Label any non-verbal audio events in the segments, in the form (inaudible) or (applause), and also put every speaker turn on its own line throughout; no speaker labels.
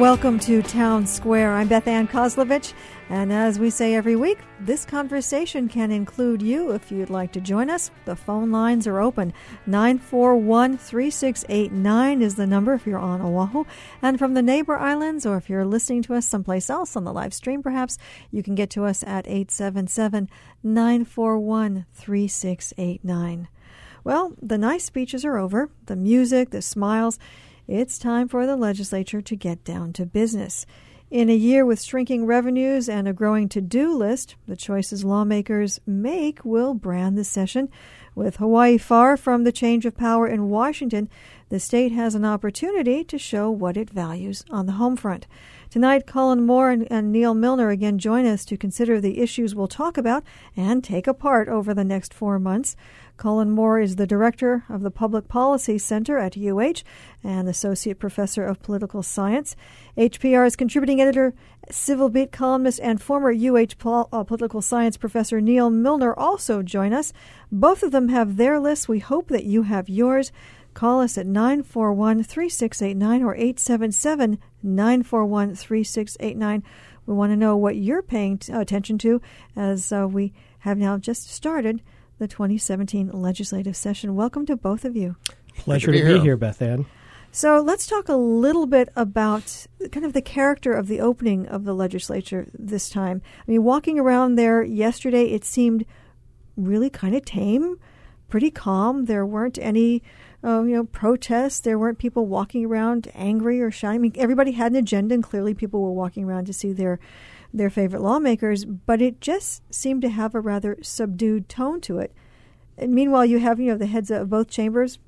welcome to Town Square. I'm Beth Ann Kozlovich, and as we say every week, this conversation can include you if you'd like to join us. The phone lines are open. 941 3689 is the number if you're on Oahu. And from the neighbor islands, or if you're listening to us someplace else on the live stream, perhaps, you can get to us at 877 941 3689. Well, the nice speeches are over, the music, the smiles. It's time for the legislature to get down to business. In a year with shrinking revenues and a growing to do list, the choices lawmakers make will brand the session. With Hawaii far from the change of power in Washington, the state has an opportunity to show what it values on the home front. Tonight, Colin Moore and, and, Neal Milner again join us to consider the issues we'll talk about and take apart over the next four months. Colin Moore is the director of the Public Policy Center at UH and associate professor of political science. HPR's contributing editor, civil beat columnist, and former UH pol- uh, political science professor Neal Milner also join us. Both of them have their lists. We hope that you have yours. Call us at 941 3689 or 877 941 3689. We want to know what you're paying t- attention to as uh, we have now just started the 2017 legislative session. Welcome to both of you.
Pleasure to be, here. here, Beth Ann.
So let's talk a little bit about kind of the character of the opening of the legislature this time. I mean, walking around there yesterday, it seemed really kind of tame, pretty calm. There weren't any, uh, you know, protests. There weren't people walking around angry or shouting. I mean, everybody had an agenda, and clearly people were walking around to see their their favorite lawmakers, but it just seemed to have a rather subdued tone to it. And meanwhile, you have you know the heads of both chambers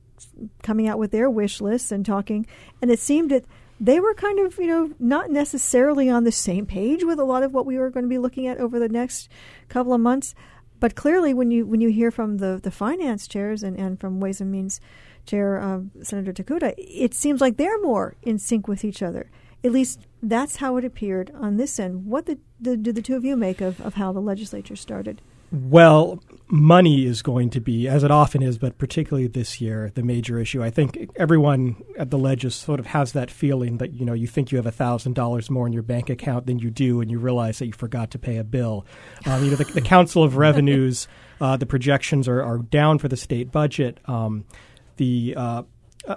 coming out with their wish lists and talking, and it seemed that they were kind of you know not necessarily on the same page with a lot of what we were going to be looking at over the next couple of months. But clearly, when you when you hear from the the finance chairs and, and from Ways and Means Chair uh, Senator Tokuda, it seems like they're more in sync with each other. At least that's how it appeared on this end. What the, the, did the two of you make of, of how the legislature started?
Well, money is going to be, as it often is, but particularly this year, the major issue. I think everyone at the Legis sort of has that feeling that you know you think you have thousand dollars more in your bank account than you do, and you realize that you forgot to pay a bill. Um, you know, the, the, Council of Revenues, uh, the projections are, are down for the state budget. Um, the uh,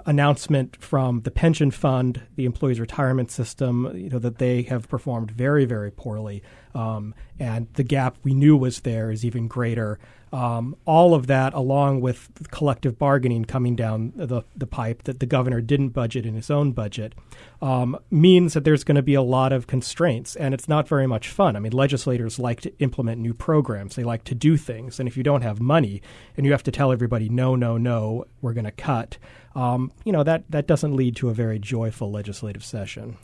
announcement from the pension fund, the employees' retirement system, you know that they have performed very, very poorly, um, and the gap we knew was there is even greater. Um, all of that, along with collective bargaining coming down the, the pipe that the governor didn't budget in his own budget, um, means that there's going to be a lot of constraints, and it's not very much fun. I mean, legislators like to implement new programs, they like to do things, and if you don't have money and you have to tell everybody, no, no, no, we're going to cut, um, you know, that, that doesn't lead to a very joyful legislative session.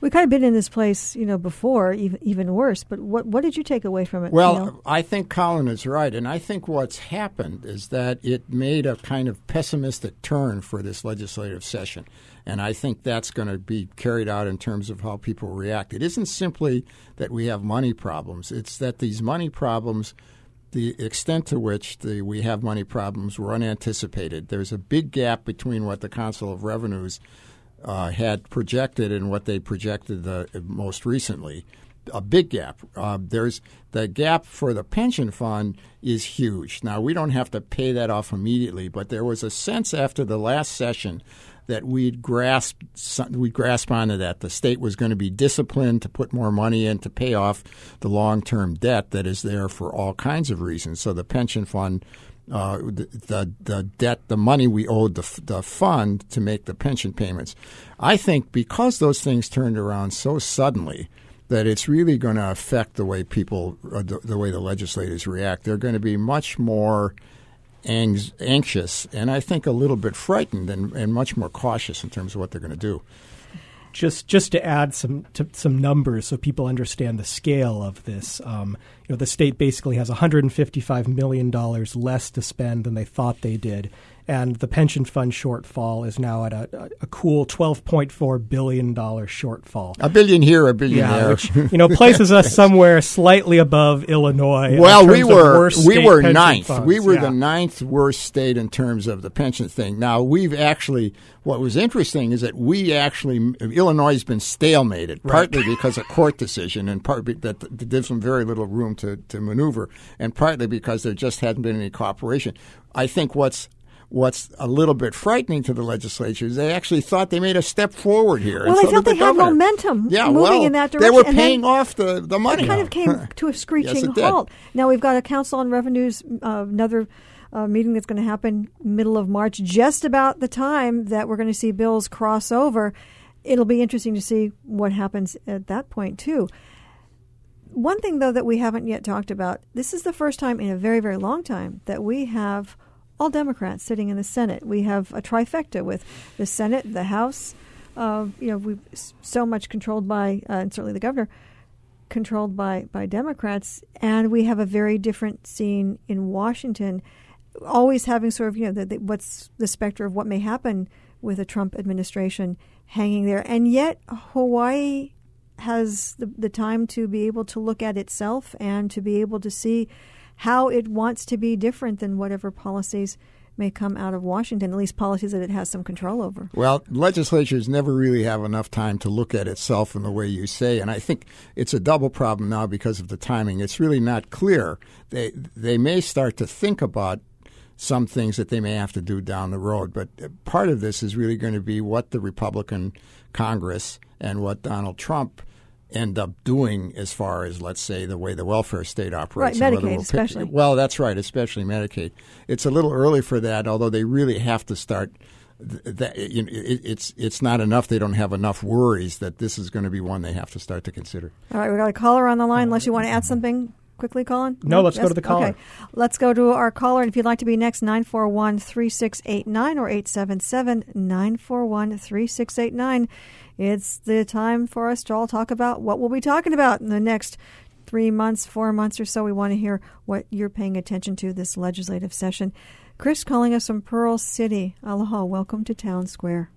We've kind of been in this place, you know, before, even even worse. But what what did you take away from it?
Well,
you know?
I think Colin is right, and I think what's happened is that it made a kind of pessimistic turn for this legislative session, and I think that's going to be carried out in terms of how people react. It isn't simply that we have money problems; it's that these money problems the extent to which the, we have money problems were unanticipated. There's a big gap between what the Council of Revenues uh, had projected and what they projected uh, most recently. A big gap. Uh, there's the gap for the pension fund is huge. Now we don't have to pay that off immediately, but there was a sense after the last session that we'd grasp we grasp onto that. The state was going to be disciplined to put more money in to pay off the long term debt that is there for all kinds of reasons. So the pension fund. Uh, the, the, debt, the money we owed the, the fund to make the pension payments. I think because those things turned around so suddenly, that it's really going to affect the way people, uh, the, the, way the legislators react. They're going to be much more anxious and I think a little bit frightened and, and much more cautious in terms of what they're going to do.
Just, just to add some to, some numbers so people understand the scale of this. Um, you know the state basically has 155 million dollars less to spend than they thought they did, and the pension fund shortfall is now at a, a cool $12.4 billion shortfall.
A billion here, a billion
yeah,
there.
Which, you know, places us (laughs) somewhere slightly above Illinois.
Well, we were we were ninth.
Funds.
We were
yeah.
the ninth worst state in terms of the pension thing. Now we've actually. What was interesting is that we actually Illinois has been stalemated,
right.
partly because of court decision, and partly that, that gives them very little room to, to maneuver, and partly because there just hadn't been any cooperation. I think what's what's a little bit frightening to the legislature is they actually thought they made a step forward here.
Well, they
so
thought
the
they
governor.
had momentum
yeah,
moving
well,
in that direction.
They were paying off the, the money.
It kind of came (laughs) to a screeching
yes,
halt. Now we've got a council on revenues, uh, another uh, meeting that's going to happen middle of March, just about the time that we're going to see bills cross over. It'll be interesting to see what happens at that point too. One thing, though, that we haven't yet talked about this is the first time in a very, very long time that we have all Democrats sitting in the Senate. We have a trifecta with the Senate, the House. Uh, you know, we so much controlled by, uh, and certainly the governor, controlled by by Democrats, and we have a very different scene in Washington. Always having sort of you know the, the, what's the specter of what may happen with a Trump administration hanging there, and yet Hawaii has the, the time to be able to look at itself and to be able to see how it wants to be different than whatever policies may come out of Washington, at least policies that it has some control over.
Well, legislatures never really have enough time to look at itself in the way you say, and I think it's a double problem now because of the timing. It's really not clear. They they may start to think about some things that they may have to do down the road, but part of this is really going to be what the Republican Congress and what Donald Trump end up doing as far as let's say the way the welfare state operates.
Right, Medicaid we'll especially.
Pick, well, that's right, especially Medicaid. It's a little early for that, although they really have to start. That you know, it, it's it's not enough. They don't have enough worries that this is going to be one they have to start to consider.
All right, we got a caller on the line. Unless you want to add something quickly, Colin?
No, let's yes? go to the caller.
Okay. Let's go to our caller. And if you'd like to be next, 941 3689 or 877 941 3689. It's the time for us to all talk about what we'll be talking about in the next three months, four months or so. We want to hear what you're paying attention to this legislative session. Chris calling us from Pearl City. Aloha. Welcome to Town Square.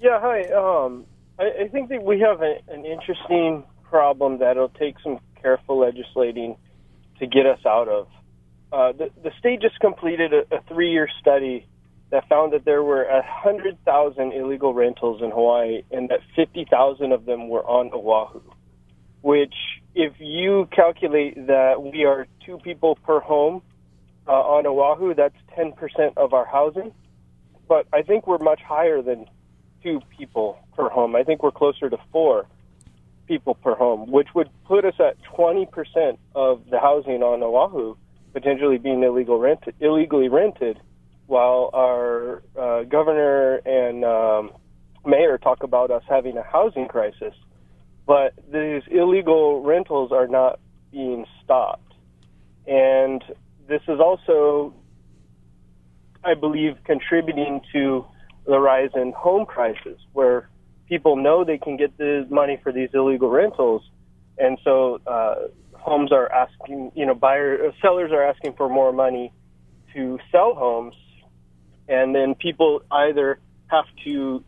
Yeah, hi. Um, I, I, think that we have a, an interesting problem that'll take some careful legislating to get us out of. Uh, the, the state just completed a, a three year study that found that there were 100,000 illegal rentals in Hawaii and that 50,000 of them were on Oahu. Which, if you calculate that we are two people per home uh, on Oahu, that's 10% of our housing. But I think we're much higher than two people per home. I think we're closer to four people per home, which would put us at 20% of the housing on Oahu potentially being illegal rent- illegally rented, while our uh, governor and um, mayor talk about us having a housing crisis. But these illegal rentals are not being stopped. And this is also, I believe, contributing to the rise in home prices, where people know they can get the money for these illegal rentals, and so uh, homes are asking, you know, buyers, sellers are asking for more money to sell homes, and then people either have to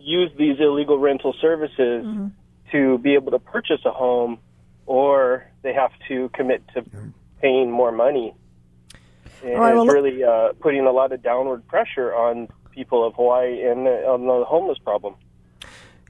use these illegal rental services mm-hmm. to be able to purchase a home, or they have to commit to paying more money. And right, well, it's really uh, putting a lot of downward pressure on people of Hawaii and on the homeless problem.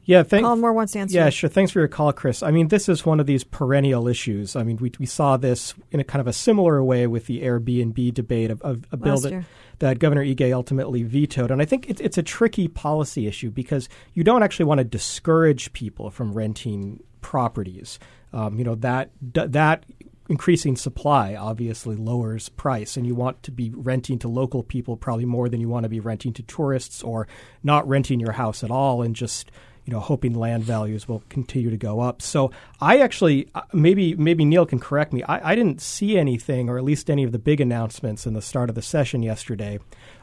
Yeah, thank,
Colin Moore wants to answer.
Yeah, sure. Thanks for your call, Chris. I mean, this is one of these perennial issues. I mean, we, we saw this in a kind of a similar way with the Airbnb debate of, of a bill that, that Governor Ige ultimately vetoed. And I think it's, it's a tricky policy issue because you don't actually want to discourage people from renting properties. Um, you know that that increasing supply obviously lowers price and you want to be renting to local people probably more than you want to be renting to tourists or not renting your house at all and just you know, hoping land values will continue to go up. So I actually, uh, maybe maybe Neal can correct me. I, I didn't see anything, or at least any of the big announcements in the start of the session yesterday,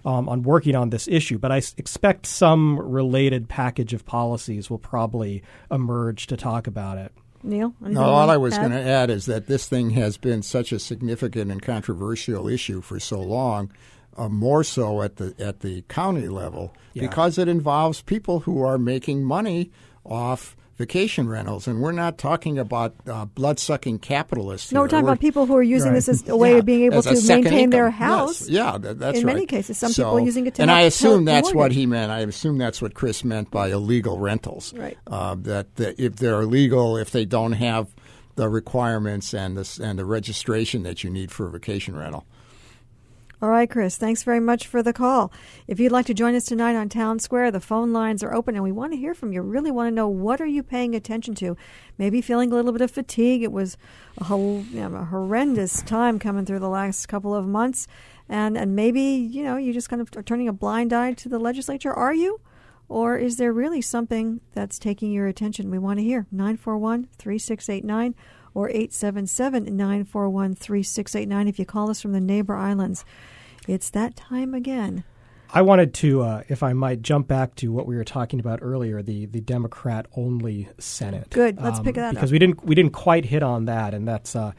um, on working on this issue. But I expect some related package of policies will probably emerge to talk about it.
Neal?
No, all I was going to add is that this thing has been such a significant and controversial issue for so long. Uh, more so at the at the county level
Yeah.
because it involves people who are making money off vacation rentals, and we're not talking about uh, blood sucking capitalists.
No, we're
here.
talking about people who are using
Right.
this as a (laughs) way
Yeah,
of being able
as
to
second
maintain their house.
Yes. Yeah, that, that's
In
right.
many cases, some
So-
people are using it to
and I assume
pay
that's what he meant. I assume that's what Chris meant by illegal rentals.
Right.
Uh, that, that if they're illegal, if they don't have the requirements and the and the registration that you need for a vacation rental.
All right, Chris, thanks very much for the call. If you'd like to join us tonight on Town Square, the phone lines are open and we want to hear from you. Really want to know what are you paying attention to? Maybe feeling a little bit of fatigue. It was a, hol- you know, a horrendous time coming through the last couple of months. And, and maybe, you know, you just kind of are turning a blind eye to the legislature. Are you? Or is there really something that's taking your attention? We want to hear. 941 3689 or 877 941 3689 if you call us from the neighbor islands. It's that time again.
I wanted to, uh, if I might, jump back to what we were talking about earlier the the Democrat only Senate.
Good. Let's pick that up.
because we didn't we didn't quite hit on that, and that's uh,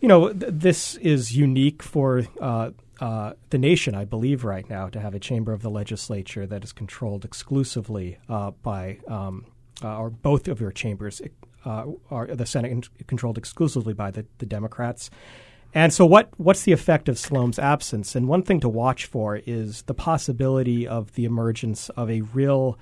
you know th- this is unique for. Uh, uh, the nation, I believe, right now, to have a chamber of the legislature that is controlled exclusively uh, by, um, uh, or both of your chambers uh, are the Senate con- controlled exclusively by the, the Democrats. And so, what what's the effect of Slom's absence? And one thing to watch for is the possibility of the emergence of a real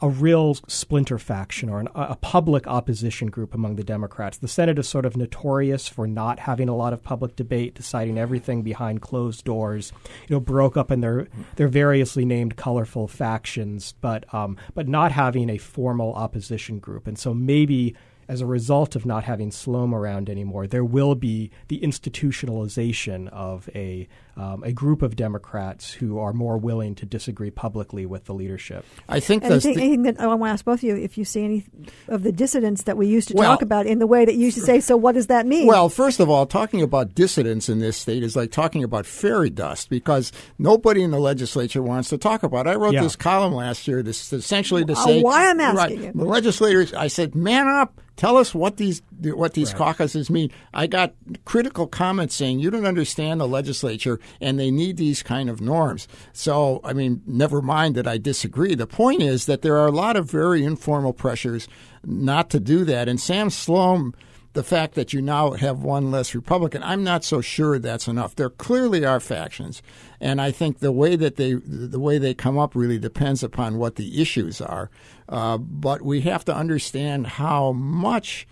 a real splinter faction or an, a public opposition group among the Democrats. The Senate is sort of notorious for not having a lot of public debate, deciding everything behind closed doors. You know, broke up in their their variously named colorful factions, but um, but not having a formal opposition group. And so maybe as a result of not having Slom around anymore, there will be the institutionalization of a um, a group of Democrats who are more willing to disagree publicly with the leadership.
I think that's
Anything,
the,
anything that I want to ask both of you if you see any of the dissidents that we used to
Well-
talk about in the way that you used to say, so what does that mean?
Well, first of all, talking about dissidents in this state is like talking about fairy dust because nobody in the legislature wants to talk about. it. I wrote
Yeah.
this column last year, this essentially to
Uh,
say
why I'm asking
right,
you.
the legislators. I said, man up. Tell us what these what these caucuses mean. I got critical comments saying you don't understand the legislature and they need these kind of norms. So, I mean, never mind that I disagree. The point is that there are a lot of very informal pressures not to do that. And Sam Slom the fact that you now have one less Republican, I'm not so sure that's enough. There clearly are factions, and I think the way that they the way they come up really depends upon what the issues are. Uh, but we have to understand how much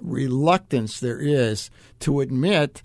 reluctance there is to admit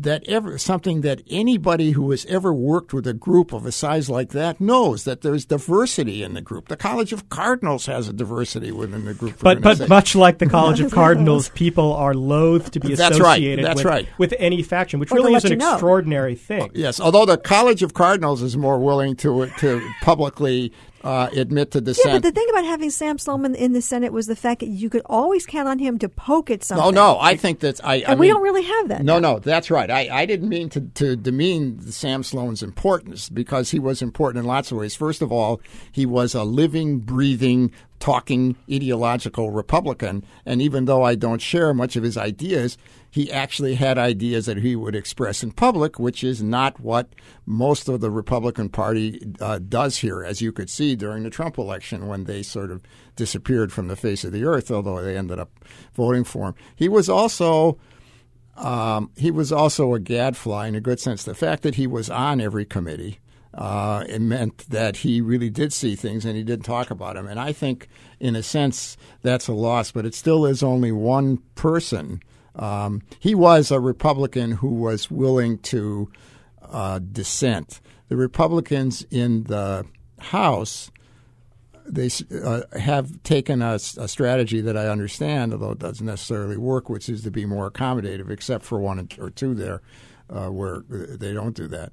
that ever something that anybody who has ever worked with a group of a size like that knows that there's diversity in the group. The College of Cardinals has a diversity within the group.
But but
sake.
much like the College of (laughs) Cardinals, people are loath to be
That's right.
associated
That's
with,
right.
with any faction, which
Or
really is an
you know.
extraordinary thing.
Yes, although the College of Cardinals is more willing to to publicly uh, admit to
yeah, but the thing about having Sam Slom in the Senate was the fact that you could always count on him to poke at something.
no, no, I think that's I. I
And we
mean-
don't really have that.
No,
now.
no, that's right. I, I didn't mean to, to demean Sam Slom's importance because he was important in lots of ways. First of all, he was a living, breathing, talking ideological Republican. And even though I don't share much of his ideas, he actually had ideas that he would express in public, which is not what most of the Republican Party uh, does here, as you could see during the Trump election when they sort of disappeared from the face of the earth, although they ended up voting for him. He was also um, he was also a gadfly in a good sense. The fact that he was on every committee uh, it meant that he really did see things and he didn't talk about them. And I think, in a sense, that's a loss. But it still is only one person. Um, he was a Republican who was willing to uh, dissent. The Republicans in the House they uh, have taken a, a, strategy that I understand, although it doesn't necessarily work, which is to be more accommodative, except for one or two there uh, where they don't do that.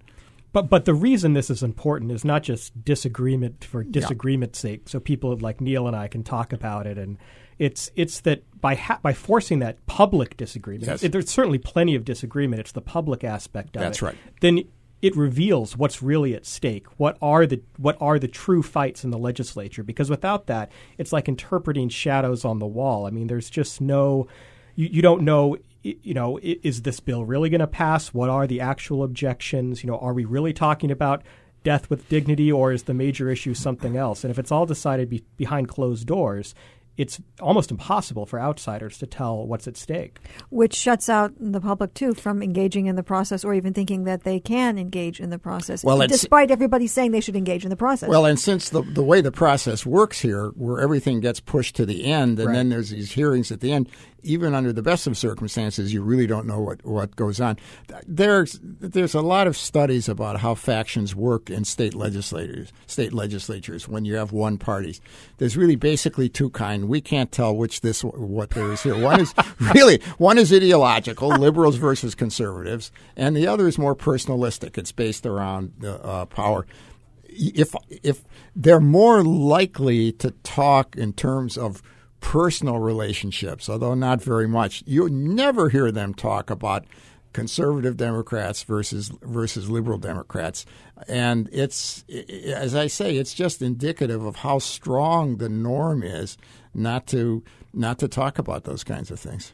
But but the reason this is important is not just disagreement for disagreement's yeah. sake, so people like Neal and I can talk about it, and it's it's that by ha- by forcing that public disagreement,
yes.
it, there's certainly plenty of disagreement. It's the public aspect of
That's
it.
That's right.
Then it reveals what's really at stake. What are the what are the true fights in the legislature? Because without that, it's like interpreting shadows on the wall. I mean, there's just no you, you don't know you know is this bill really going to pass what are the actual objections you know are we really talking about death with dignity or is the major issue something else and if it's all decided be- behind closed doors it's almost impossible for outsiders to tell what's at stake.
Which shuts out the public, too, from engaging in the process or even thinking that they can engage in the process, well, despite everybody saying they should engage in the process.
Well, and since the, the way the process works here, where everything gets pushed to the end and right. then there's these hearings at the end, even under the best of circumstances, you really don't know what, what goes on. There's there's a lot of studies about how factions work in state legislators, state legislatures when you have one party. There's really basically two kind. We can't tell which this what there is here. One is (laughs) really one is ideological, liberals versus conservatives, and the other is more personalistic. It's based around uh, power if if they're more likely to talk in terms of personal relationships, although not very much. You never hear them talk about conservative Democrats versus versus liberal Democrats, and it's as I say, it's just indicative of how strong the norm is not to not to talk about those kinds of things.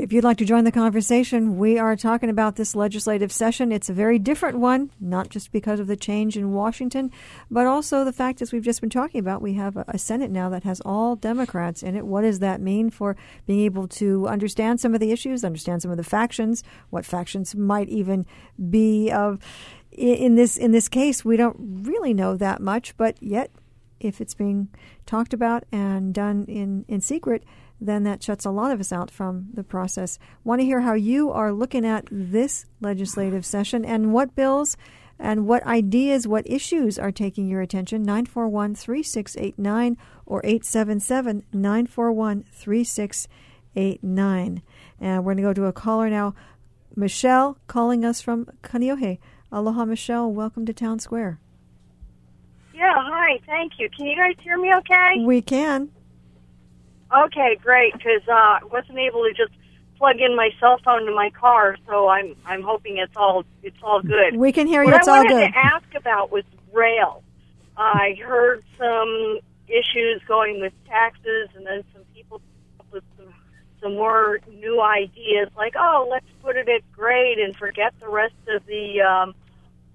If you'd like to join the conversation, we are talking about this legislative session. It's a very different one, not just because of the change in Washington, but also the fact, as we've just been talking about, we have a Senate now that has all Democrats in it. What does that mean for being able to understand some of the issues, understand some of the factions, what factions might even be of in this in this case? We don't really know that much, but yet, if it's being talked about and done in in secret then that shuts a lot of us out from the process. Want to hear how you are looking at this legislative session and what bills and what ideas, what issues are taking your attention? 941 3689 or 877 941 3689. And we're going to go to a caller now. Michelle calling us from Kaneohe. Aloha, Michelle. Welcome to Town Square.
Yeah, hi. Thank you. Can you guys hear me okay?
We can.
Okay, great. Because uh, I wasn't able to just plug in my cell phone to my car, so I'm I'm hoping it's all it's all good.
We can hear you.
What
it's
I
all good.
wanted to ask about was rail. I heard some issues going with taxes, and then some people with some some more new ideas, like oh, let's put it at grade and forget the rest of the um,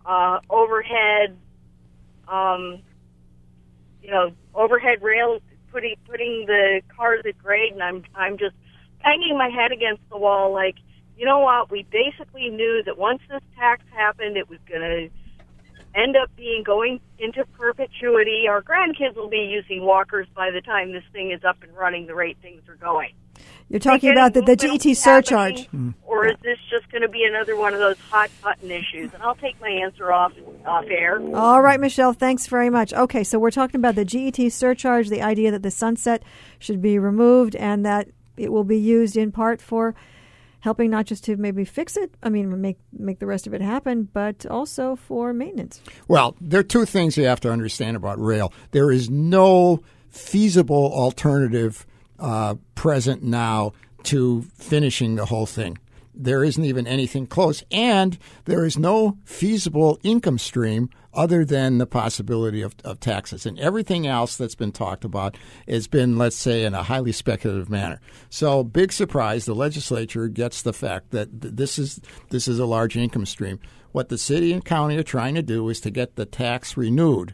uh, overhead. Um, you know, overhead rail putting putting the cars at grade, and I'm I'm just banging my head against the wall, like you know what? We basically knew that once this tax happened, it was going to end up being going into perpetuity. Our grandkids will be using walkers by the time this thing is up and running the rate things are going.
You're talking about the, the GET surcharge.
Or is this just going to be another one of those hot button issues? And I'll take my answer off off air.
All right, Michelle, thanks very much. Okay, so we're talking about the GET surcharge, the idea that the sunset should be removed and that it will be used in part for helping not just to maybe fix it, I mean, make make the rest of it happen, but also for maintenance.
Well, there are two things you have to understand about rail. There is no feasible alternative uh, present now to finishing the whole thing. There isn't even anything close, and there is no feasible income stream other than the possibility of, of taxes. And everything else that's been talked about has been, let's say, in a highly speculative manner. So, big surprise, the legislature gets the fact that this is this is a large income stream. What the city and county are trying to do is to get the tax renewed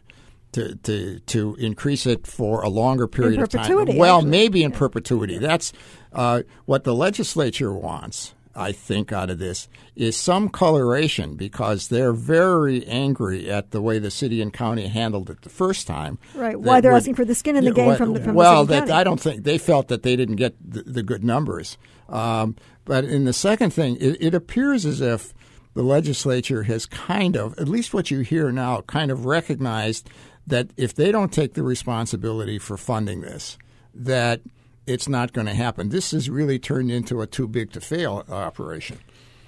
to, to, to increase it for a longer period
of
time.
Well,
actually. maybe in yeah. perpetuity. That's uh, what the legislature wants. I think out of this is some coloration because they're very angry at the way the city and county handled it the first time.
Right. Why they're asking for the skin in the game
what,
from the from
well,
the
that I don't think they felt that they didn't get the, the good numbers. Um, but in the second thing, it, it appears as if the legislature has kind of, at least what you hear now, kind of recognized that if they don't take the responsibility for funding this, that it's not going to happen. This has really turned into a too big to fail operation.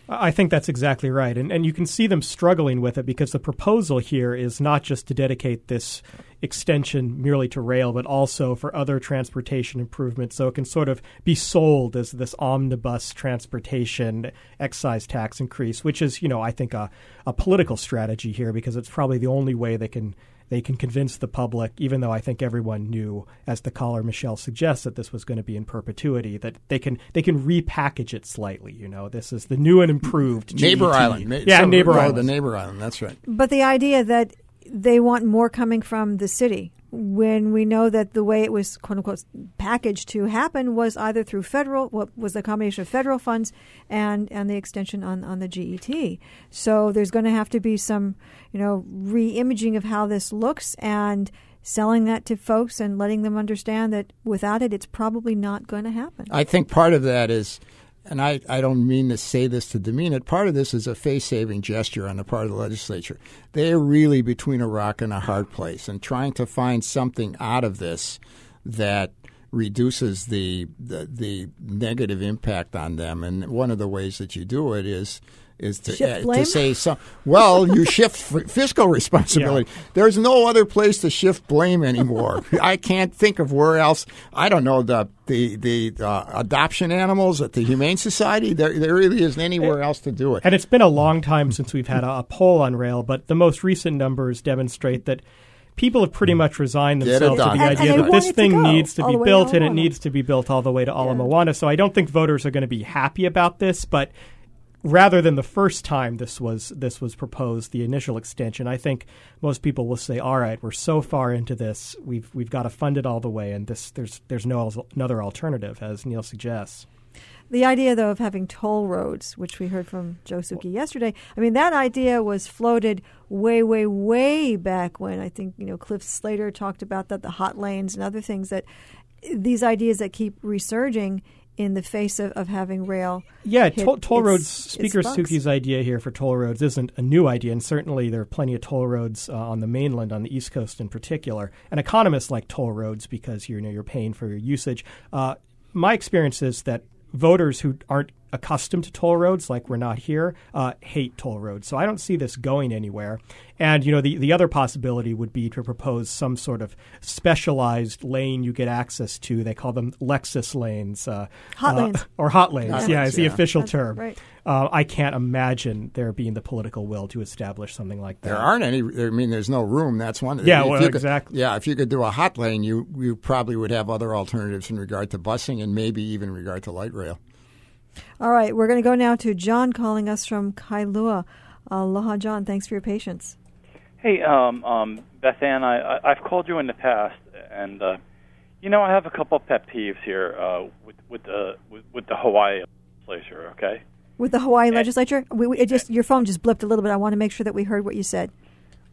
I think that's exactly right. And, and you can see them struggling with it because the proposal here is not just to dedicate this extension merely to rail, but also for other transportation improvements. So it can sort of be sold as this omnibus transportation excise tax increase, which is, you know, I think a, a political strategy here because it's probably the only way they can they can convince the public, even though I think everyone knew, as the caller Michelle suggests, that this was going to be in perpetuity, that they can they can repackage it slightly. You know, this is the new and improved
neighbor
GET.
island.
Yeah,
So-
neighbor
oh,
island.
The neighbor island. That's right.
But the idea that they want more coming from the city when we know that the way it was quote unquote packaged to happen was either through federal what was the combination of federal funds and and the extension on on the GET. So there's going to have to be some, you know, re-imaging of how this looks and selling that to folks and letting them understand that without it it's probably not going to happen.
I think part of that is, and I, I don't mean to say this to demean it, part of this is a face saving gesture on the part of the legislature. They're really between a rock and a hard place and trying to find something out of this that reduces the, the the negative impact on them. And one of the ways that you do it is is to, uh, to say some. Well, you (laughs) shift f- fiscal responsibility. There's no other place to shift blame anymore. (laughs) I can't think of where else. I don't know the the the uh, adoption animals at the Humane Society. There there really isn't anywhere else to do it.
And it's been a long time since we've had a, a poll on rail, but the most recent numbers demonstrate that people have pretty much resigned themselves to the
And-
idea
and
that this
it to
thing needs to be
way to
built and it needs to be built all the way to Ala
Yeah.
Moana. So I don't think voters are going to be happy about this, but rather than the first time this was this was proposed, the initial extension, I think most people will say, "All right, we're so far into this, we've we've got to fund it all the way, and this there's there's no another alternative," as Neal suggests.
The idea, though, of having toll roads, which we heard from Joe Souki yesterday, I mean, that idea was floated way, way, way back when. I think, you know, Cliff Slater talked about that, the hot lanes and other things that these ideas that keep resurging in the face of, of having rail.
Yeah, toll, toll
its-
roads. Speaker. Souki's idea here for toll roads isn't a new idea, and certainly there are plenty of toll roads uh, on the mainland, on the East Coast in particular. And economists like toll roads because you know you're paying for your usage. Uh, my experience is that voters who aren't accustomed to toll roads, like we're not here, uh, hate toll roads. So I don't see this going anywhere. And you know, the the other possibility would be to propose some sort of specialized lane you get access to. They call them Lexus lanes, uh,
Hot
uh,
lanes.
or hot lanes.
Hot
yeah,
lanes,
is the
yeah.
official
That's
term.
right.
Uh, I can't imagine there being the political will to establish something like that.
There aren't any. I mean, there's no room. That's one.
Yeah,
if
well,
you could-
exactly.
Yeah, if you could do a hot lane, you you probably would have other alternatives in regard to busing and maybe even in regard to light rail.
All right, we're going to go now to John calling us from Kailua. Aloha, John. Thanks for your patience.
Hey, um, um, Beth Ann, I, I, I've called you in the past, and uh, you know I have a couple pet peeves here uh, with with the with, with the Hawaii legislature. Okay,
With the Hawaii legislature, we, we, just your phone just blipped a little bit. I want to make sure that we heard what you said.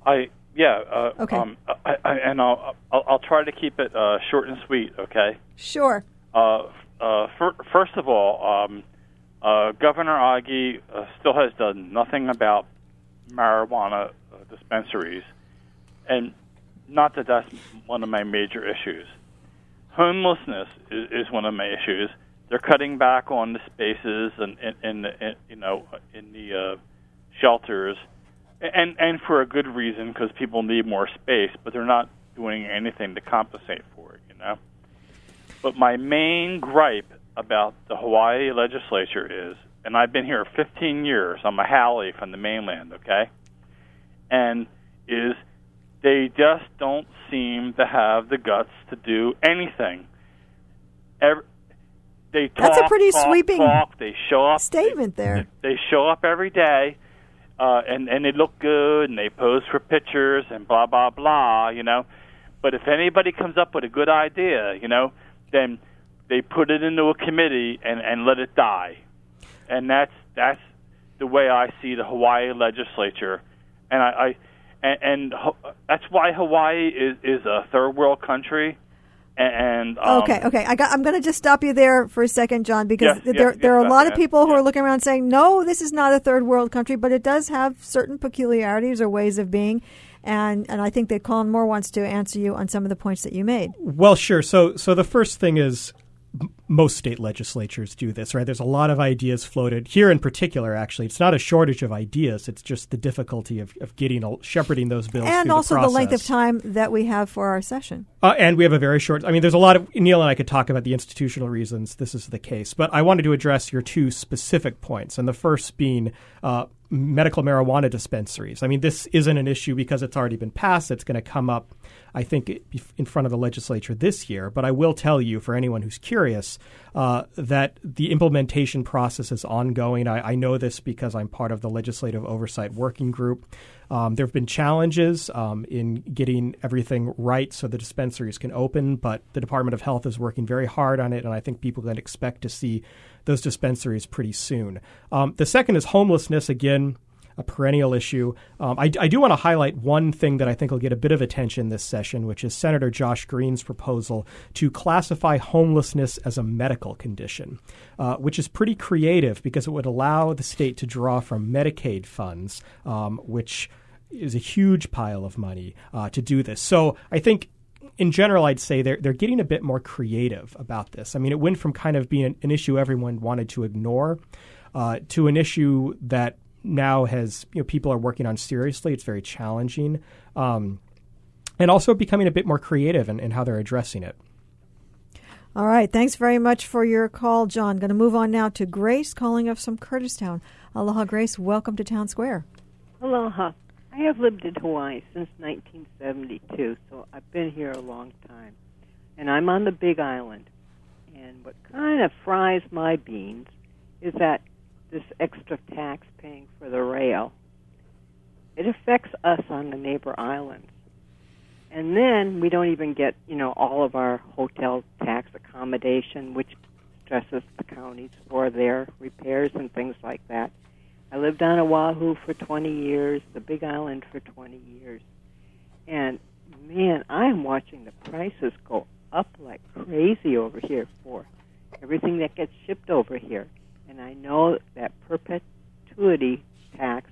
I yeah. Uh,
Okay.
Um, I, I, and I'll, I'll I'll try to keep it uh, short and sweet. Okay.
Sure.
Uh, uh, fir- first of all, um, uh, Governor Ige uh, still has done nothing about marijuana uh, dispensaries, and not that that's one of my major issues. Homelessness is, is one of my issues. They're cutting back on the spaces and in, in, the, in you know in the uh, shelters, and and for a good reason because people need more space, but they're not doing anything to compensate for it. You know. But my main gripe about the Hawaii legislature is, and I've been here 15 years. I'm a Haole from the mainland, okay? And is they just don't seem to have the guts to do anything. Every, they talk,
That's a pretty
talk,
sweeping
talk. They show up.
Statement there.
They show up every day, uh, and and they look good, and they pose for pictures, and blah blah blah. You know, but if anybody comes up with a good idea, you know, then they put it into a committee and and let it die, and that's that's the way I see the Hawaii legislature, and I. I and, and that's why Hawaii is, is a third world country, and um,
okay, okay. I got, I'm going to just stop you there for a second, John, because
Yes, yes,
there
yes,
there are a lot of
Ann.
people who
Yeah.
are looking around saying, "No, this is not a third world country," but it does have certain peculiarities or ways of being, and and I think that Colin Moore wants to answer you on some of the points that you made.
Well, sure. So, so the first thing is m- most state legislatures do this, right? There's a lot of ideas floated here in particular. Actually, it's not a shortage of ideas; it's just the difficulty of, of getting all shepherding those bills
and also
the,
the, length of time that we have for our session.
Uh, and we have a very short. I mean, there's a lot of Neal and I could talk about the institutional reasons this is the case, but I wanted to address your two specific points, and the first being. Uh, medical marijuana dispensaries. I mean, this isn't an issue because it's already been passed. It's going to come up, I think, in front of the legislature this year. But I will tell you, for anyone who's curious, uh, that the implementation process is ongoing. I, I, know this because I'm part of the Legislative Oversight Working Group. Um, there have been challenges um, in getting everything right so the dispensaries can open, but the Department of Health is working very hard on it, and I think people can expect to see those dispensaries pretty soon. Um, the second is homelessness. Again, a perennial issue. Um, I, I, do want to highlight one thing that I think will get a bit of attention this session, which is Senator Josh Green's proposal to classify homelessness as a medical condition, uh, which is pretty creative because it would allow the state to draw from Medicaid funds, um, which is a huge pile of money uh, to do this. So I think in general, I'd say they're they're getting a bit more creative about this. I mean, it went from kind of being an, an issue everyone wanted to ignore uh, to an issue that now has you know people are working on seriously. It's very challenging, um, and also becoming a bit more creative in, in how they're addressing it.
All right. Thanks very much for your call, John. Going to move on now to Grace calling us from Kurtistown. Aloha, Grace. Welcome to Town Square.
Aloha. I have lived in Hawaii since 1972, so I've been here a long time. And I'm on the Big Island. And what kind of fries my beans is that this extra tax paying for the rail, it affects us on the neighbor islands. And then we don't even get, you know, all of our hotel tax accommodation, which stresses the counties for their repairs and things like that. I lived on Oahu for 20 years, the Big Island for 20 years. And man, I'm watching the prices go up like crazy over here for everything that gets shipped over here. And I know that perpetuity tax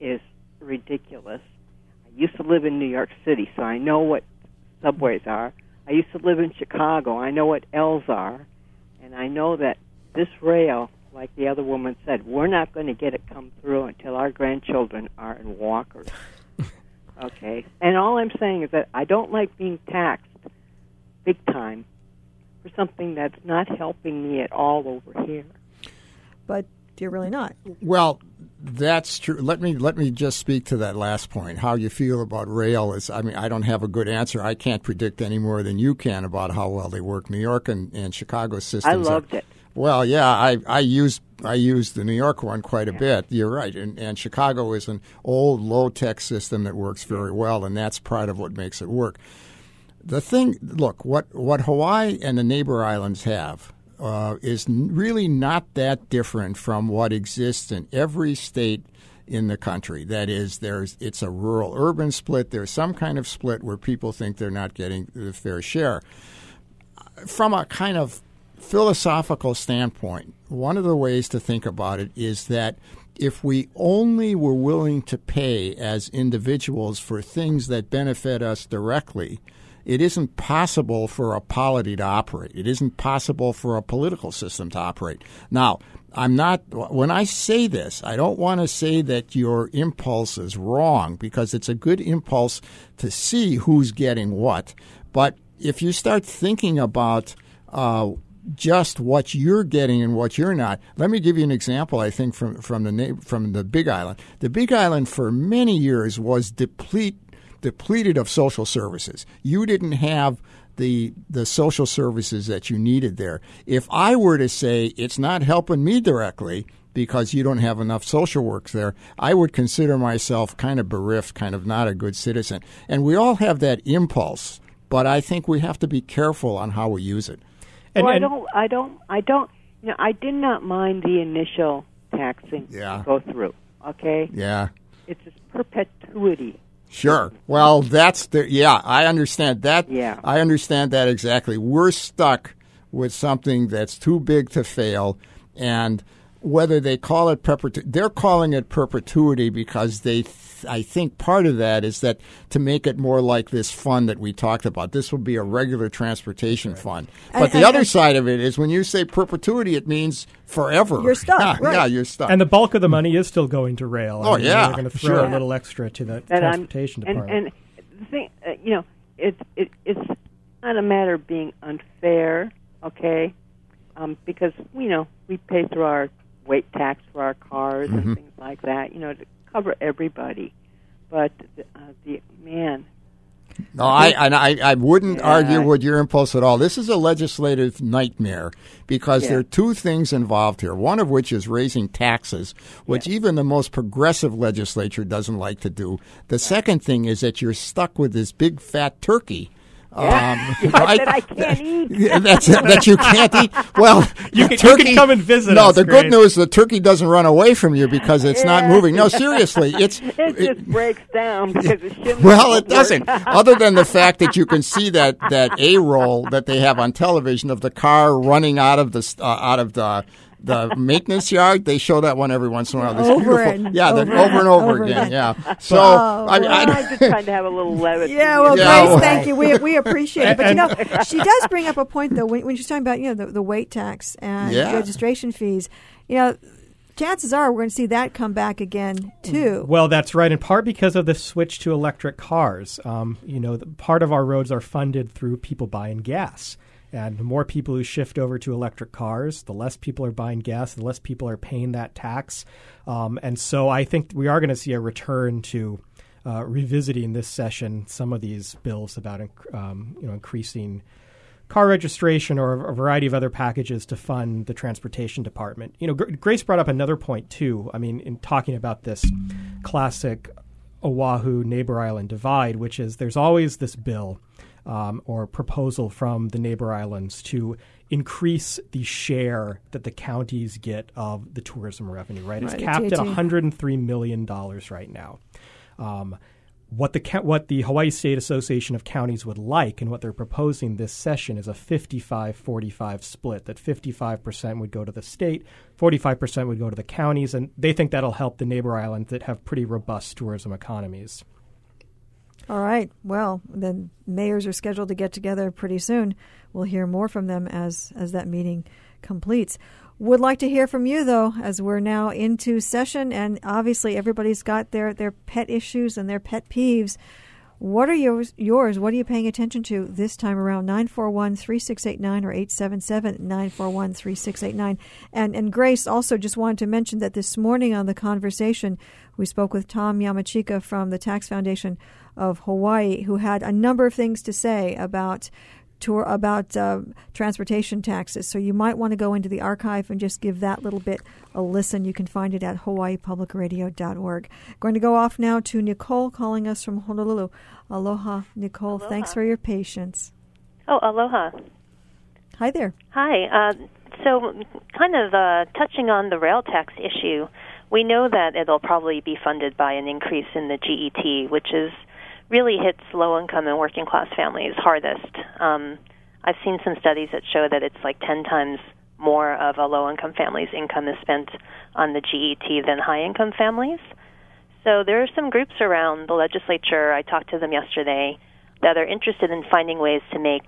is ridiculous. I used to live in New York City, so I know what subways are. I used to live in Chicago. I know what L's are. And I know that this rail like the other woman said, we're not going to get it come through until our grandchildren are in walkers. (laughs) okay? And all I'm saying is that I don't like being taxed big time for something that's not helping me at all over here.
But you're really not.
Well, that's true. Let me let me just speak to that last point. How you feel about rail is I mean, I don't have a good answer. I can't predict any more than you can about how well they work. New York and, and Chicago systems. I
loved
are,
it.
Well, yeah, I I use I use the New York one quite a bit. You're right, and, and Chicago is an old low tech system that works very well, and that's part of what makes it work. The thing, look, what what Hawaii and the neighbor islands have uh, is really not that different from what exists in every state in the country. That is, there's it's a rural urban split. There's some kind of split where people think they're not getting the fair share. From a kind of philosophical standpoint, one of the ways to think about it is that if we only were willing to pay as individuals for things that benefit us directly, it isn't possible for a polity to operate. It isn't possible for a political system to operate. Now, I'm not, when I say this, I don't want to say that your impulse is wrong because it's a good impulse to see who's getting what. But if you start thinking about uh, just what you're getting and what you're not. Let me give you an example. I think from from the from the Big Island. The Big Island for many years was deplete depleted of social services. You didn't have the the social services that you needed there. If I were to say it's not helping me directly because you don't have enough social works there, I would consider myself kind of bereft, kind of not a good citizen. And we all have that impulse, but I think we have to be careful on how we use it.
And, well, I don't, I don't, I don't. You know, I did not mind the initial taxing
yeah.
go through. Okay.
Yeah.
It's a perpetuity.
Sure. Well, that's the yeah. I understand that.
Yeah.
I understand that exactly. We're stuck with something that's too big to fail, and whether they call it perpetuity, they're calling it perpetuity because they, th- I think part of that is that to make it more like this fund that we talked about. This will be a regular transportation fund. But
And-
the
and-
other
and-
side of it is when you say perpetuity, it means forever.
You're stuck,
Yeah,
right.
yeah, you're stuck.
And the bulk of the money is still going to rail.
Oh,
I mean,
yeah,
they're going to throw
sure.
a little extra to the
that I'm-
transportation
and,
department.
And the thing, uh, you know, it's it, it's not a matter of being unfair, okay? Um, because you know we pay through our weight tax for our cars and things like that, you know, to cover everybody. But the, uh, the man,
No, I I, I wouldn't
Yeah.
argue with your impulse at all. This is a legislative nightmare because
Yeah.
there are two things involved here. One of which is raising taxes, which even the most progressive legislature doesn't like to do. The second thing is that you're stuck with this big fat turkey. (laughs) Um, right?
that I can't eat.
That's that you can't eat. (laughs) Well,
You
the
can- you can come and visit
No,
us,
the
Grace.
good news: is the turkey doesn't run away from you because it's not moving. No, (laughs) seriously, it's
it just breaks down because it shouldn't.
well,
work.
it doesn't. Other than the fact that you can see that that A roll that they have on television of the car running out of the uh, out of the the maintenance yard, they show that one every once in a while. This
Over
beautiful,
and
yeah, the-
over
over, and over,
over
again.
again.
Yeah. (laughs) So
Oh,
I, mean, I,
I just tried to have a little levity. (laughs)
Yeah, well,
Yeah,
Grace,
well-
thank you. We, we appreciate it. But you know, she does bring up a point though when, when she's talking about you know the, the weight tax and
Yeah.
registration fees. You know, chances are we're going to see that come back again too.
Well, that's right. In part because of the switch to electric cars. Um, you know, the, part of our roads are funded through people buying gas. And the more people who shift over to electric cars, the less people are buying gas, the less people are paying that tax. Um, and so I think we are going to see a return to uh, revisiting this session some of these bills about um, you know increasing car registration or a variety of other packages to fund the transportation department. You know, Gr- Grace brought up another point too. I mean, in talking about this classic Oahu neighbor island divide, which is there's always this bill um, or proposal from the neighbor islands to increase the share that the counties get of the tourism revenue. Right, it's
Right,
capped at 103 million dollars right now. Um, what the what the Hawaii State Association of Counties would like and what they're proposing this session is a 55-45 split that 55% would go to the state, 45% would go to the counties and they think that'll help the neighbor islands that have pretty robust tourism economies.
All right. Well, then mayors are scheduled to get together pretty soon. We'll hear more from them as as that meeting completes. Would like to hear from you though, as we're now into session, and obviously everybody's got their their pet issues and their pet peeves. What are yours? Yours? What are you paying attention to this time around? 941-3689 or 877-941-3689. And and Grace also just wanted to mention that this morning on the conversation, we spoke with Tom Yamachika from the Tax Foundation of Hawaii, who had a number of things to say about tour about uh, transportation taxes. So you might want to go into the archive and just give that little bit a listen. You can find it at hawaiipublicradio.org. Going to go off now to Nicole calling us from Honolulu. Aloha, Nicole.
Aloha.
Thanks for your patience.
Oh, aloha.
Hi there.
Hi. Uh, so, kind of uh, touching on the rail tax issue, we know that it'll probably be funded by an increase in the GET, which is really hits low income and working class families hardest. Um, I've seen some studies that show that it's like 10 times more of a low income family's income is spent on the GET than high income families. So there are some groups around the legislature, I talked to them yesterday, that are interested in finding ways to make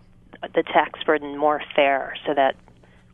the tax burden more fair so that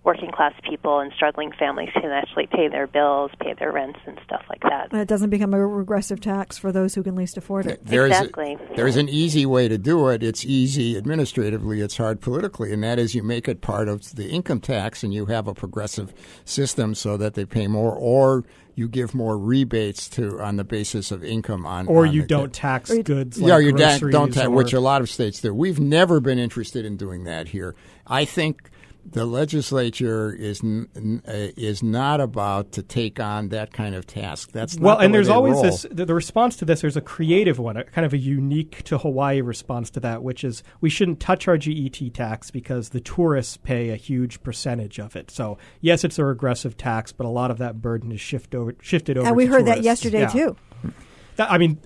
working class people and struggling families can actually pay their bills, pay their rents, and stuff like that.
And it doesn't become a regressive tax for those who can least afford it.
There's
Exactly.
there's an easy way to do it. It's easy administratively. It's hard politically, and that is you make it part of the income tax, and you have a progressive system so that they pay more, or you give more rebates to on the basis of income on.
Or
on
you
the-
don't tax
Or you-
goods
yeah, you don't, don't tax, which a lot of states do. We've never been interested in doing that here. I think the legislature is n- n- uh, is not about to take on that kind of task. That's not
well,
the
and there's always
roll.
this the, the response to this. There's a creative one, a kind of a unique to Hawaii response to that, which is we shouldn't touch our GET tax because the tourists pay a huge percentage of it. So yes, it's a regressive tax, but a lot of that burden is shift over shifted over.
And we
to
heard that yesterday
Yeah.
too.
That, I mean,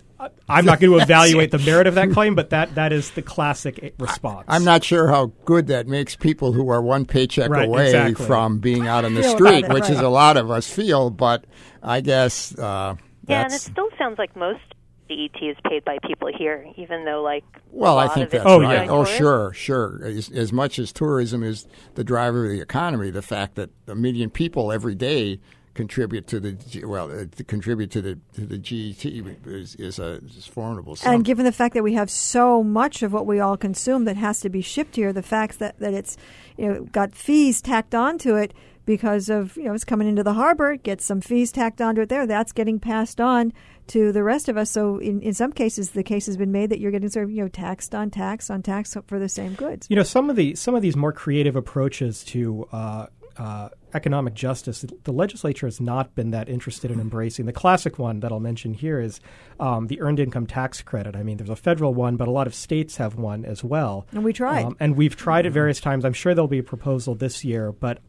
I'm not going (laughs) to evaluate the merit of that claim, but that, that is the classic response.
I'm not sure how good that makes people who are one paycheck
Right,
away
exactly.
from being out on the street,
about it,
which is a lot of us feel. But I guess uh,
Yeah, and it still sounds like most GET is paid by people here, even though like
well.
a
I
lot
think
of
that's
Oh,
right.
yeah.
Oh, sure, sure. As, as much as tourism is the driver of the economy, the fact that a million people every day contribute to the G- well, uh, to contribute to the to the GET is is a is formidable. Sum.
And given the fact that we have so much of what we all consume that has to be shipped here, the fact that, that it's you know got fees tacked onto it because of you know it's coming into the harbor, it gets some fees tacked onto it there. That's getting passed on to the rest of us. So in, in some cases, the case has been made that you're getting sort of you know taxed on tax on tax for the same goods.
You know, some of the some of these more creative approaches to uh, uh, economic justice, the legislature has not been that interested in embracing. The classic one that I'll mention here is um, the earned income tax credit. I mean, there's a federal one, but a lot of states have one as well.
And we tried.
Um, and we've tried it various times. I'm sure there'll be a proposal this year, but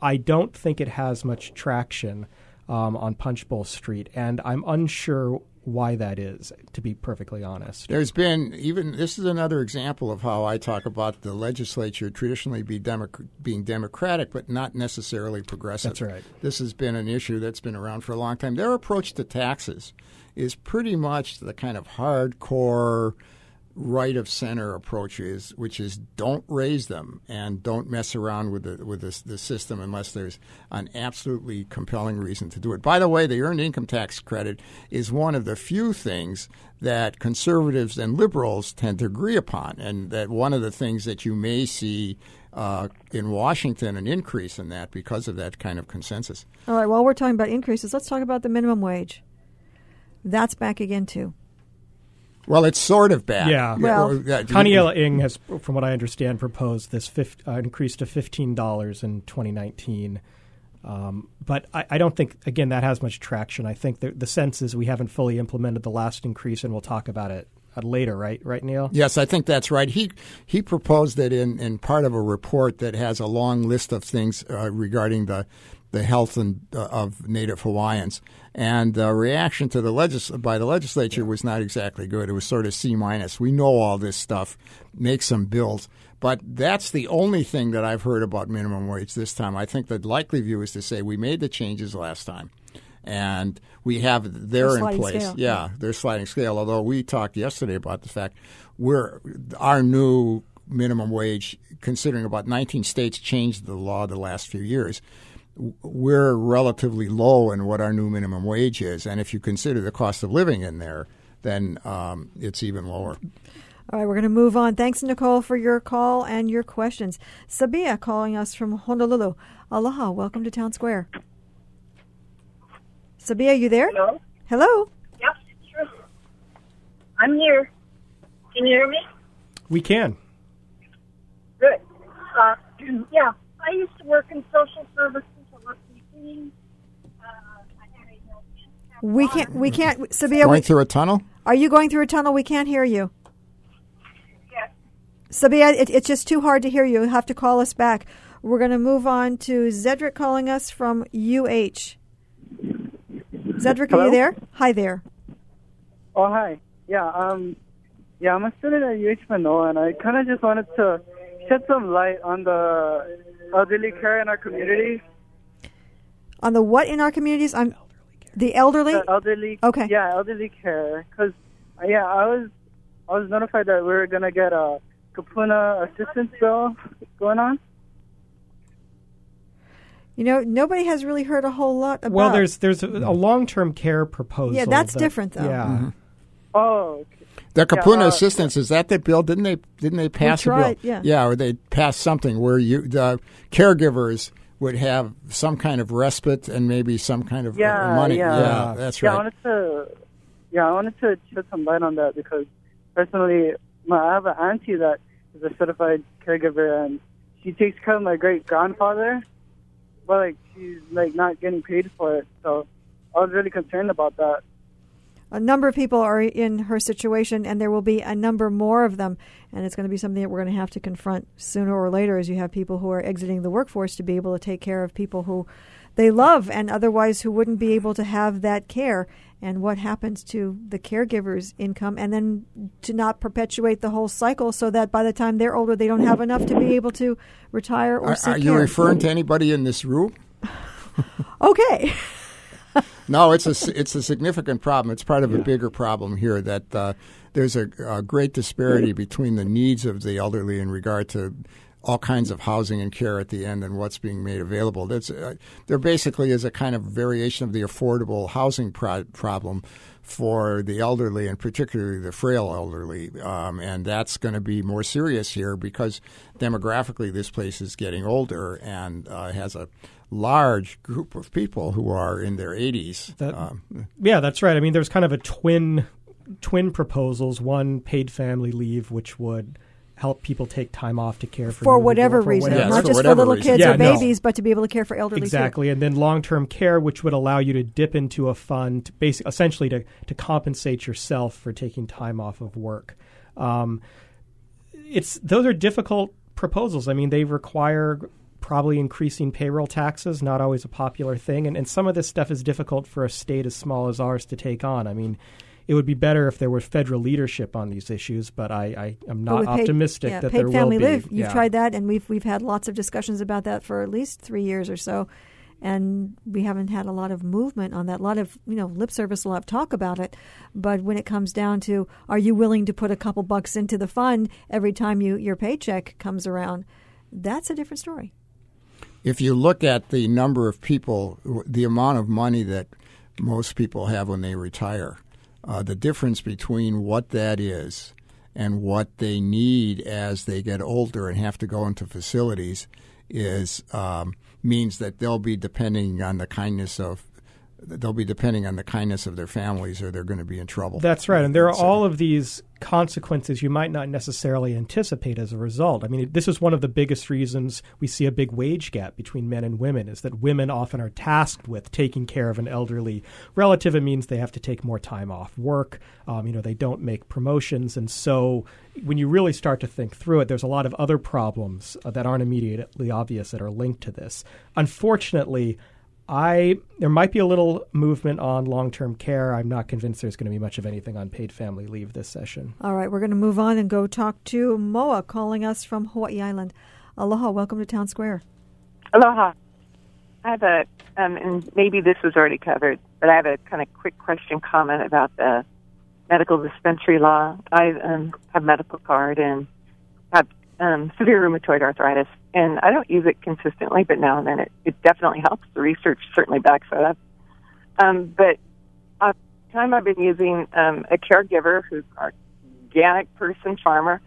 I don't think it has much traction um, on Punchbowl Street, and I'm unsure why that is. To be perfectly honest.
There's been even this is another example of how I talk about the legislature traditionally be democ- being democratic, but not necessarily progressive.
That's right.
This has been an issue that's been around for a long time. Their approach to taxes is pretty much the kind of hardcore right of center approach is, which is don't raise them and don't mess around with the with the, the system unless there's an absolutely compelling reason to do it. By the way, the earned income tax credit is one of the few things that conservatives and liberals tend to agree upon, and that one of the things that you may see. Uh, in Washington, an increase in that because of that kind of consensus.
All right. While we're talking about increases, let's talk about the minimum wage. That's back again too.
Well, it's sort of bad.
Yeah.
Well-
or- yeah,
Kaniela Ing has, from what I understand, proposed this fif- uh, increase to fifteen dollars in 2019. Um, but I, I don't think, again, that has much traction. I think the, the sense is we haven't fully implemented the last increase, and we'll talk about it uh, later, right? Right, Neal?
Yes, I think that's right. He he proposed it in, in part of a report that has a long list of things uh, regarding the the health and uh, of Native Hawaiians, and the reaction to the legis- by the legislature was not exactly good. It was sort of C minus. We know all this stuff, make some bills, but that's the only thing that I've heard about minimum wage this time. I think the likely view is to say we made the changes last time. And we have they're in place.
scale.
Yeah, they're sliding scale. Although we talked yesterday about the fact we're our new minimum wage, considering about 19 states changed the law the last few years. W- We're relatively low in what our new minimum wage is, and if you consider the cost of living in there, then um, it's even lower.
All right, we're going to move on. Thanks, Nicole, for your call and your questions. Sabia calling us from Honolulu. Aloha, welcome to Town Square. Sabia, you there?
Hello?
Hello.
Yep, sure. I'm here. Can you hear me?
We can.
Good. Uh, (clears throat) yeah, I used to work in social services. I worked in cleaning. Uh, I had a no handicap
We can't. We can't. Sabia,
Going
we,
through a tunnel?
are you going through a tunnel? We can't hear you.
Yes.
Sabia, it, it's just too hard to hear you. You have to call us back. We're going to move on to Zedric calling us from UH. Zedric, are you there? Hi there.
Oh, hi. Yeah, um, yeah, I'm a student at UH Manoa, and I kind of just wanted to shed some light on the elderly care in our community.
On the what in our communities? I'm the elderly.
The elderly.
Okay.
Yeah, elderly care. Cause uh, yeah, I was I was notified that we were gonna get a Kupuna assistance bill going on.
You know, nobody has really heard a whole lot about.
Well, there's there's a, a long term care proposal.
Yeah, that's
that-
different, though.
Yeah.
Oh, okay.
The Kupuna
uh,
assistance is that the bill? Didn't they? Didn't they pass a
tried,
bill?
yeah.
or they passed something where you the caregivers would have some kind of respite and maybe some kind of uh,
Yeah,
money.
yeah.
yeah, that's
yeah, I
right.
wanted to yeah, I wanted to shed some light on that because personally, my I have an auntie that is a certified caregiver, and she takes care of my great grandfather, but like she's like not getting paid for it. So I was really concerned about that.
A number of people are in her situation, and there will be a number more of them. And it's going to be something that we're going to have to confront sooner or later as you have people who are exiting the workforce to be able to take care of people who they love and otherwise who wouldn't be able to have that care. and what happens to the caregiver's income, and then to not perpetuate the whole cycle so that by the time they're older, they don't have enough to be able to retire or
Are, are you
care.
referring to anybody in this room? (laughs)
okay.
No, it's a it's a significant problem. It's part of a bigger problem here that uh, there's a, a great disparity between the needs of the elderly in regard to all kinds of housing and care at the end and what's being made available. That's, uh, there basically is a kind of variation of the affordable housing pro- problem for the elderly and particularly the frail elderly. Um, and that's going to be more serious here because demographically this place is getting older and uh, has a large group of people who are in their 80s.
That-
um,
Yeah, that's right. I mean, there's kind of a twin twin proposals. One paid family leave, which would help people take time off to care for
for whatever
for
reason,
whatever-
Yeah,
not
for
just for little
reason.
kids
Yeah,
or
no.
babies, but to be able to care for elderly too.
Exactly, and then long-term care, which would allow you to dip into a fund, basic, essentially to to compensate yourself for taking time off of work. Um, it's those are difficult proposals. I mean, they require probably increasing payroll taxes, not always a popular thing, and and some of this stuff is difficult for a state as small as ours to take on. I mean. It would be better if there were federal leadership on these issues, but I, I am not
with paid-
optimistic
yeah,
that
paid
there
family
will be.
leave. You've
Yeah.
tried that, and we've we've had lots of discussions about that for at least three years or so, and we haven't had a lot of movement on that. A lot of you know lip service, a lot of talk about it, but when it comes down to, are you willing to put a couple bucks into the fund every time you your paycheck comes around? That's a different story.
If you look at the number of people, the amount of money that most people have when they retire, uh, the difference between what that is and what they need as they get older and have to go into facilities is um, means that they'll be depending on the kindness of they'll be depending on the kindness of their families or they're going to be in trouble.
That's right. And there are all of these consequences you might not necessarily anticipate as a result. I mean, this is one of the biggest reasons we see a big wage gap between men and women is that women often are tasked with taking care of an elderly relative. It means they have to take more time off work. Um, you know, they don't make promotions. And so when you really start to think through it, there's a lot of other problems uh, that aren't immediately obvious that are linked to this. Unfortunately, I there might be a little movement on long term care. I'm not convinced there's going to be much of anything on paid family leave this session.
All right, we're going to move on and go talk to Moa calling us from Hawaii Island. Aloha, welcome to Town Square.
Aloha. I have a, um, and maybe this was already covered, but I have a kind of quick question comment about the medical dispensary law. I um, have medical card and have um, severe rheumatoid arthritis, and I don't use it consistently, but now and then it, it definitely helps. The research certainly backs that up. Um, but uh, time I've been using um, a caregiver who's an organic person, farmer,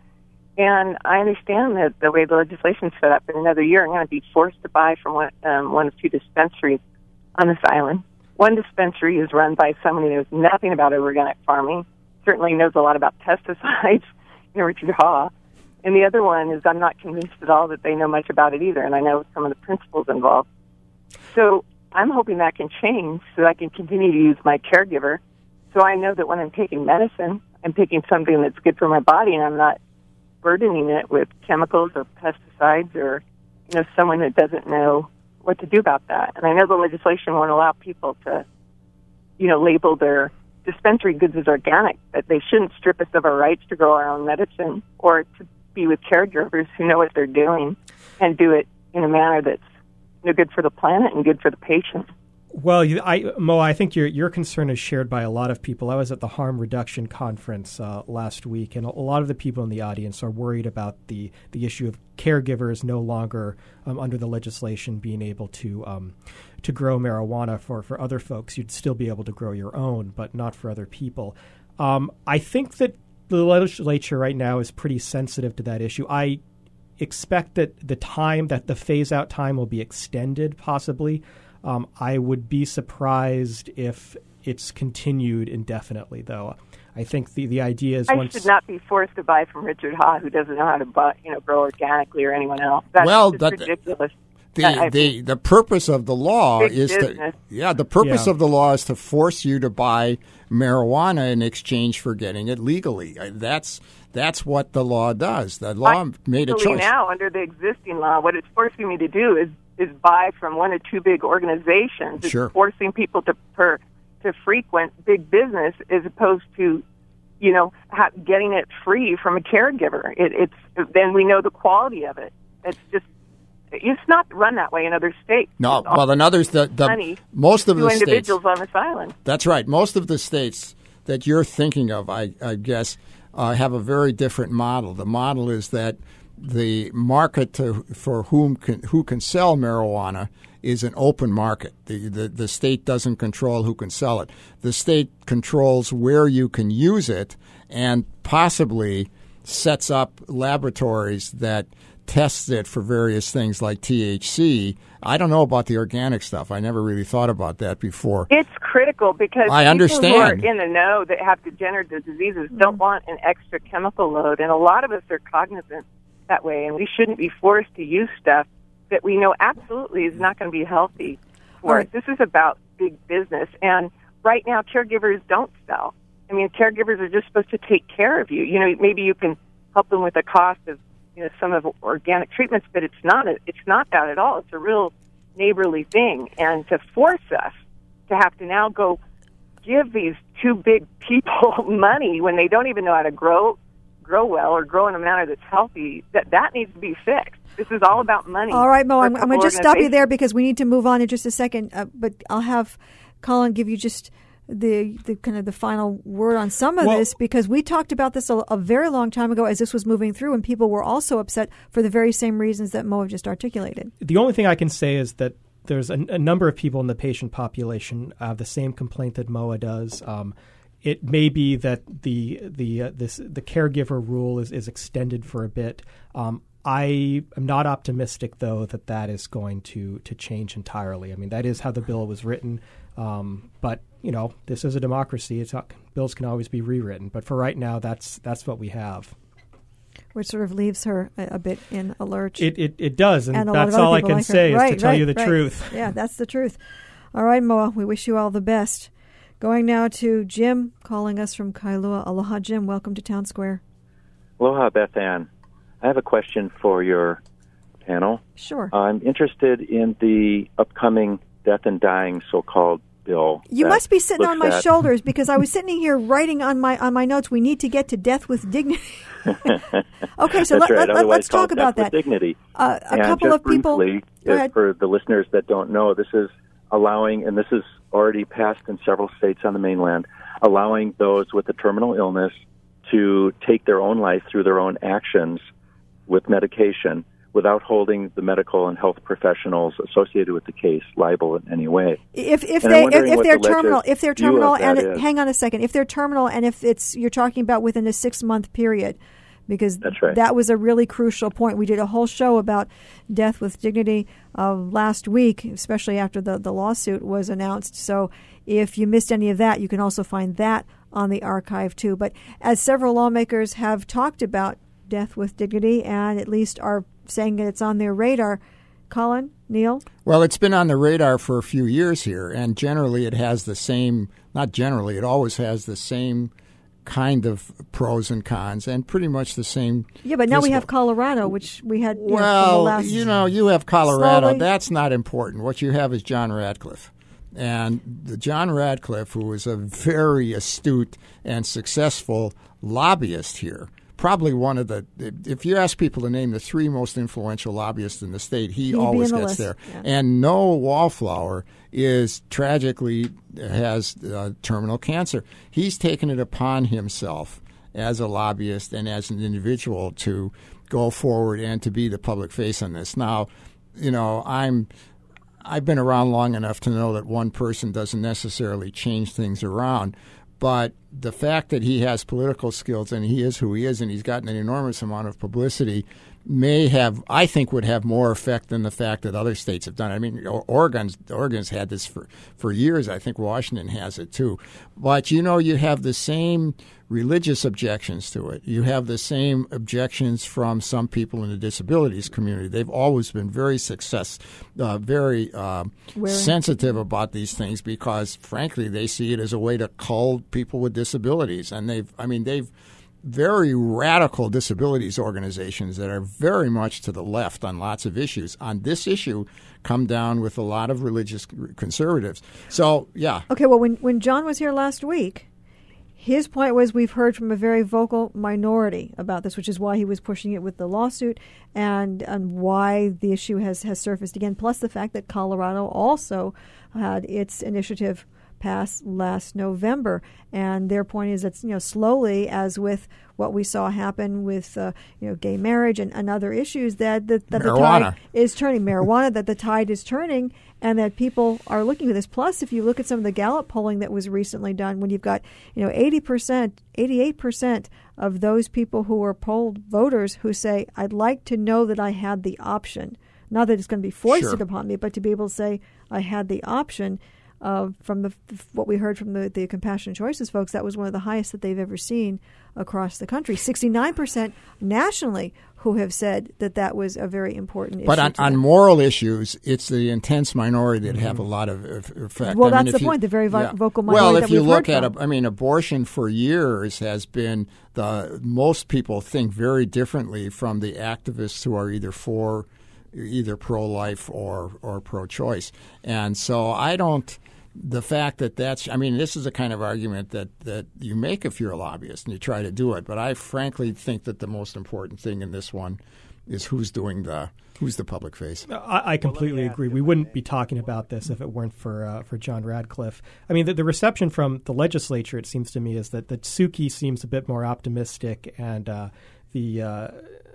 and I understand that the way the legislation's set up, in another year, I'm going to be forced to buy from one, um, one of two dispensaries on this island. One dispensary is run by someone who knows nothing about organic farming, certainly knows a lot about pesticides, (laughs) you know, Richard Ha. And the other one is I'm not convinced at all that they know much about it either, and I know some of the principles involved. So I'm hoping that can change so I can continue to use my caregiver. So I know that when I'm taking medicine, I'm taking something that's good for my body, and I'm not burdening it with chemicals or pesticides or you know someone that doesn't know what to do about that. And I know the legislation won't allow people to you know label their dispensary goods as organic, but they shouldn't strip us of our rights to grow our own medicine or to be with caregivers who know what they're doing and do it in a manner that's you know, good for the planet and good for the patient.
Well, you, I, Mo, I think your your concern is shared by a lot of people. I was at the harm reduction conference uh, last week, and a, a lot of the people in the audience are worried about the the issue of caregivers no longer um, under the legislation being able to um, to grow marijuana for for other folks. You'd still be able to grow your own, but not for other people. Um, I think that the legislature right now is pretty sensitive to that issue. I expect that the time that the phase out time will be extended possibly. Um, I would be surprised if it's continued indefinitely, though. I think the, the idea is
I
once
should not be forced to buy from Richard Ha, who doesn't know how to buy, you know grow organically or anyone else. That's
Well,
just
that-
ridiculous.
the
I-
the the purpose of the law
Big
is to yeah the purpose
Yeah.
of the law is to force you to buy marijuana in exchange for getting it legally. Uh, That's that's what the law does. The law made a choice.
now under the existing law, what it's forcing me to do is is buy from one or two big organizations. It's
Sure.
forcing people to per to frequent big business as opposed to, you know, ha- getting it free from a caregiver. It, it's then we know the quality of it. It's just it's not run that way in other states.
No,
It's
well, in others, the, the most of the states.
individuals on this island.
That's right. Most of the states that you're thinking of, I, I guess, uh, have a very different model. The model is that the market to, for whom can, who can sell marijuana is an open market. The, the the state doesn't control who can sell it. The state controls where you can use it, and possibly sets up laboratories that tests it for various things like THC. I don't know about the organic stuff. I never really thought about that before.
It's critical because
I
people
understand.
who are in the know that have degenerative diseases don't mm. want an extra chemical load, and a lot of us are cognizant that way, and we shouldn't be forced to use stuff that we know absolutely is not going to be healthy for
Right.
us. This is about big business, and right now caregivers don't sell. I mean, caregivers are just supposed to take care of you. You know, maybe you can help them with the cost of you know some of organic treatments, but it's not a, it's not that at all. It's a real neighborly thing, and to force us to have to now go give these two big (laughs) people money when they don't even know how to grow grow well or grow in a manner that's healthy that that needs to be fixed this is all about money
All right, Mo, I'm, I'm going to just stop you there because we need to move on in just a second. Uh, but I'll have Colin give you just the, the kind of the final word on some of
Well-
this because we talked about this a, a very long time ago as this was moving through, and people were also upset for the very same reasons that Mo just articulated.
The only thing I can say is that there's a, a number of people in the patient population have the same complaint that MOA does. Um, it may be that the the uh, this the caregiver rule is, is extended for a bit. Um, I am not optimistic though that that is going to to change entirely. I mean that is how the bill was written, um, but you know this is a democracy. It's not, bills can always be rewritten, but for right now that's that's what we have.
Which sort of leaves her a, a bit in a lurch.
It it, it does, and,
and
that's all I can
like her.
say is
right,
to tell
right,
you the
right.
truth.
Yeah, that's the truth. All right, Moa, we wish you all the best. Going now to Jim calling us from Kailua. Aloha, Jim. Welcome to Town Square.
Aloha, Beth Ann. I have a question for your panel.
Sure.
I'm interested in the upcoming death and dying so-called bill.
You must be sitting on my
at-
shoulders because I was (laughs) sitting here writing on my on my notes. We need to get to death with dignity. (laughs) okay, so let,
right.
let, us talk about that.
dignity.
Uh, a
and
couple of people.
briefly,
Go
for the listeners that don't know, this is allowing, and this is already passed in several states on the mainland, allowing those with a terminal illness to take their own life through their own actions with medication without holding the medical and health professionals associated with the case liable in any way.
If if
And
they if, if they're
the
terminal if they're terminal and
is.
hang on a second if they're terminal and if it's you're talking about within a six month period because
right.
that was a really crucial point. We did a whole show about death with dignity uh, last week, especially after the the lawsuit was announced. So if you missed any of that, you can also find that on the archive too. But as several lawmakers have talked about death with dignity and at least are saying that it's on their radar, Colin Neal.
Well, it's been on the radar for a few years here, and generally it has the same, not generally, it always has the same kind of pros and cons, and pretty much the same.
Yeah, but now we have Colorado, which we had. You know,
Well,
last,
you know, you have Colorado.
Slowly.
That's not important. What you have is John Radcliffe. And the John Radcliffe, who was a very astute and successful lobbyist here, probably one of the, if you ask people to name the three most influential lobbyists in the state, he
He'd
always
the
gets
list,
there.
yeah.
And no Wallflower is tragically has uh, terminal cancer. He's taken it upon himself as a lobbyist and as an individual to go forward and to be the public face on this. Now, you know, I'm I've been around long enough to know that one person doesn't necessarily change things around. But the fact that he has political skills and he is who he is and he's gotten an enormous amount of publicity may have, I think, would have more effect than the fact that other states have done. it. I mean, Oregon's Oregon's had this for for years. I think Washington has it too. But you know, you have the same religious objections to it. You have the same objections from some people in the disabilities community. They've always been very success, uh, very uh, sensitive about these things because, frankly, they see it as a way to cull people with disabilities. And they've, I mean, they've very radical disabilities organizations that are very much to the left on lots of issues. On this issue, come down with a lot of religious conservatives. So, yeah.
Okay, well, when, when John was here last week, his point was we've heard from a very vocal minority about this, which is why he was pushing it with the lawsuit and, and why the issue has, has surfaced again, plus the fact that Colorado also had its initiative passed last November. And their point is that you know slowly, as with what we saw happen with uh, you know gay marriage and, and other issues, that the, that the tide is turning marijuana, that the tide is turning, and that people are looking at this. Plus, if you look at some of the Gallup polling that was recently done, when you've got you know eighty percent, eighty eight percent of those people who are polled voters who say, "I'd like to know that I had the option." Not that it's going to be foisted
Sure.
upon me, but to be able to say, "I had the option." Uh, from the what we heard from the, the compassion choices folks, that was one of the highest that they've ever seen across the country. Sixty nine percent nationally who have said that that was a very important
But
issue.
on, on moral issues, it's the intense minority that have a lot of effect.
Well,
I
that's
if
the
you-
point, the very vo-
yeah.
vocal minority.
Well,
if
you look at, a, I mean, abortion for years has been the most people think very differently from the activists who are either for, either pro-life or or pro-choice, and so I don't. The fact that that's, I mean, this is a kind of argument that, that you make if you're a lobbyist and you try to do it. But I frankly think that the most important thing in this one is who's doing the who's the public face.
I, I completely agree. We wouldn't be talking about this if it weren't for uh, for John Radcliffe. I mean, the, the reception from the legislature, it seems to me, is that that Souki seems a bit more optimistic, and uh, the uh,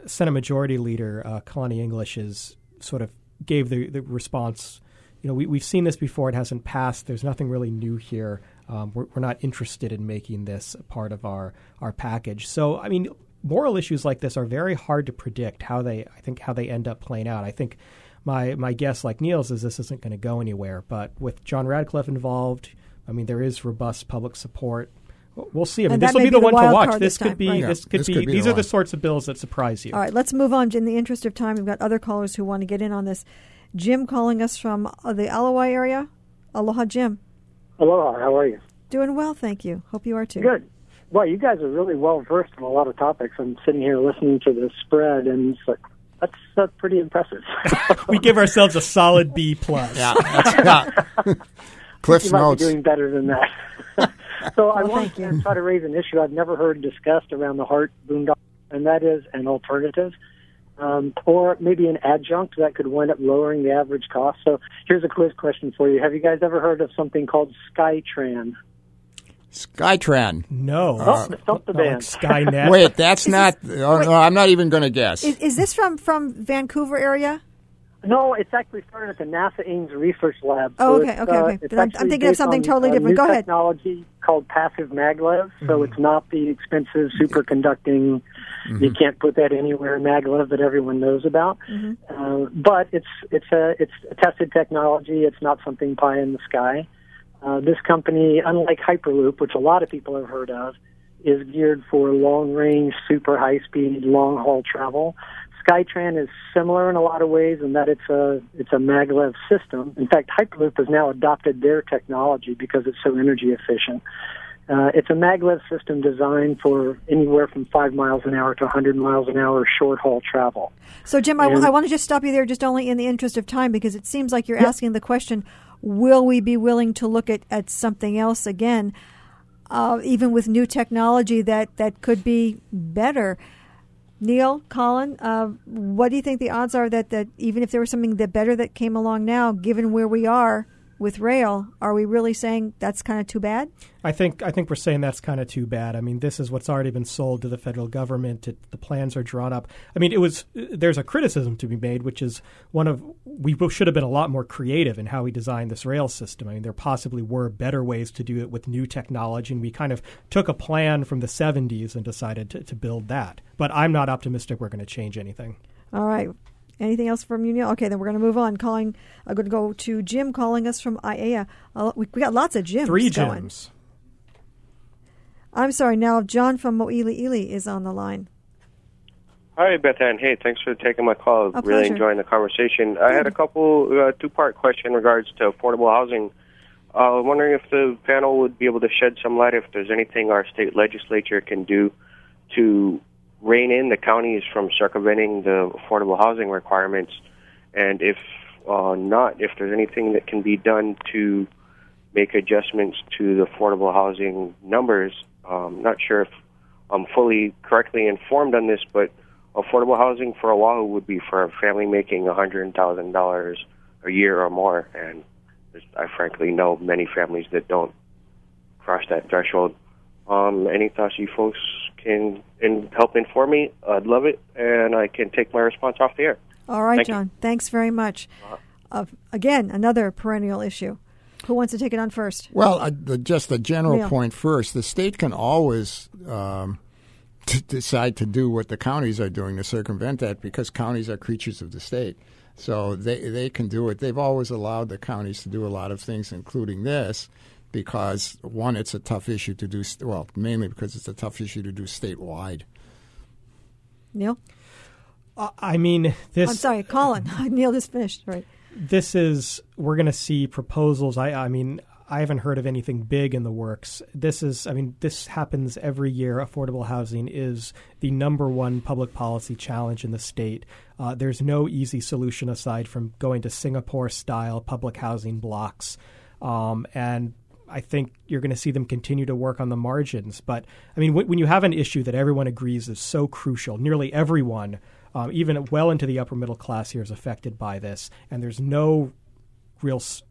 Senate Majority Leader uh, Kalani English is sort of gave the, the response. You know, we, we've seen this before; it hasn't passed. There's nothing really new here. Um, we're, we're not interested in making this a part of our our package. So, I mean, moral issues like this are very hard to predict how they I think how they end up playing out. I think my my guess like Neal's is this isn't going to go anywhere, but with John Radcliffe involved, I mean there is robust public support. We'll see. I mean this will
may
be the
the
one to watch. This
this
could be
right.
this could
this
be,
could be
these
the
are the sorts of bills that surprise you.
All right, let's move on. In the interest of time, we've got other callers who want to get in on this. Jim calling us from uh, the Ala Wai area. Aloha, Jim.
Aloha, how are you?
Doing well, thank you. Hope you are too.
Good. Well, you guys are really well versed in a lot of topics. I'm sitting here listening to the spread, and it's like that's uh, pretty impressive. (laughs)
we give ourselves a solid B plus.
Yeah, that's, yeah. (laughs) Cliff's
you might
notes.
be doing better than that. (laughs) so I want to try to raise an issue I've never heard discussed around the HART Boondoggle, and that is an alternative. Um, or maybe an adjunct that could wind up lowering the average cost. So here's a quiz question for you. Have you guys ever heard of something called Skytran?
Skytran.
No.
Oh, stop the
Not like. Skynet. (laughs)
Wait, that's not. Oh, no, I'm not even going to guess.
Is, is this from from Vancouver area?
No, it's actually started at the NASA Ames Research Lab.
Oh,
So
okay, okay,
uh,
okay. I'm- I'm thinking of something
on,
totally
uh,
different.
New
Go ahead.
technology called passive maglev. So it's not the expensive superconducting. You can't put that anywhere maglev that everyone knows about. Uh, but it's it's a it's a tested technology. It's not something pie in the sky. Uh, this company, unlike Hyperloop, which a lot of people have heard of, is geared for long range, super high speed, long haul travel. Skytran is similar in a lot of ways in that it's a it's a maglev system. In fact, Hyperloop has now adopted their technology because it's so energy efficient. Uh, it's a maglev system designed for anywhere from five miles an hour to 100 miles an hour short haul travel.
So, Jim, I,
And-
want to just stop you there, just only in the interest of time, because it seems like you're asking the question: Will we be willing to look at, at something else again, uh, even with new technology that that could be better? Neil, Colin, uh, what do you think the odds are that, that even if there was something that better that came along now, given where we are with rail, are we really saying that's kind of too bad?
I think I think we're saying that's kind of too bad. I mean, this is what's already been sold to the federal government. It, the plans are drawn up. I mean, it was there's a criticism to be made, which is one of we should have been a lot more creative in how we designed this rail system. I mean, there possibly were better ways to do it with new technology, and we kind of took a plan from the 70s and decided to, to build that. But I'm not optimistic we're going to change anything.
All right. Anything else from you, Neal? Okay, then we're going to move on. Calling, I'm going to go to Jim calling us from Aiea. Uh, we, we got lots of Jims
Three
going.
gyms.
I'm sorry. Now John from Moiliili is on the line.
Hi, Beth Ann. Hey, thanks for taking my call.
A
really
pleasure.
enjoying the conversation. I had a couple uh, two-part question in regards to affordable housing. Uh, I'm wondering if the panel would be able to shed some light if there's anything our state legislature can do to rein in the counties from circumventing the affordable housing requirements, and if uh, not, if there's anything that can be done to make adjustments to the affordable housing numbers. Um, not sure if I'm fully correctly informed on this, but affordable housing for Oahu would be for a family making $100,000 a year or more, and I frankly know many families that don't cross that threshold. Um, any thoughts you folks can in, help inform me? I'd love it, and I can take my response off the air.
All right,
Thank
John.
You.
Thanks very much. Uh, again, another perennial issue. Who wants to take it on first?
Well, uh, the, just a general
Neal.
point first. The state can always um, t- decide to do what the counties are doing to circumvent that because counties are creatures of the state. So they they can do it. They've always allowed the counties to do a lot of things, including this, because one, it's a tough issue to do. Well, mainly because it's a tough issue to do statewide.
Neal?
Uh, I mean, this.
I'm sorry, Colin. (laughs) Neal just finished. Right.
this is we're going to see proposals. I I mean I haven't heard of anything big in the works. This is I mean this happens every year. Affordable housing is the number one public policy challenge in the state. Uh, there's no easy solution aside from going to Singapore style public housing blocks, um, and I think you're going to see them continue to work on the margins. But I mean, when, when you have an issue that everyone agrees is so crucial, nearly everyone, um, even well into the upper middle class here, is affected by this, and there's no real s-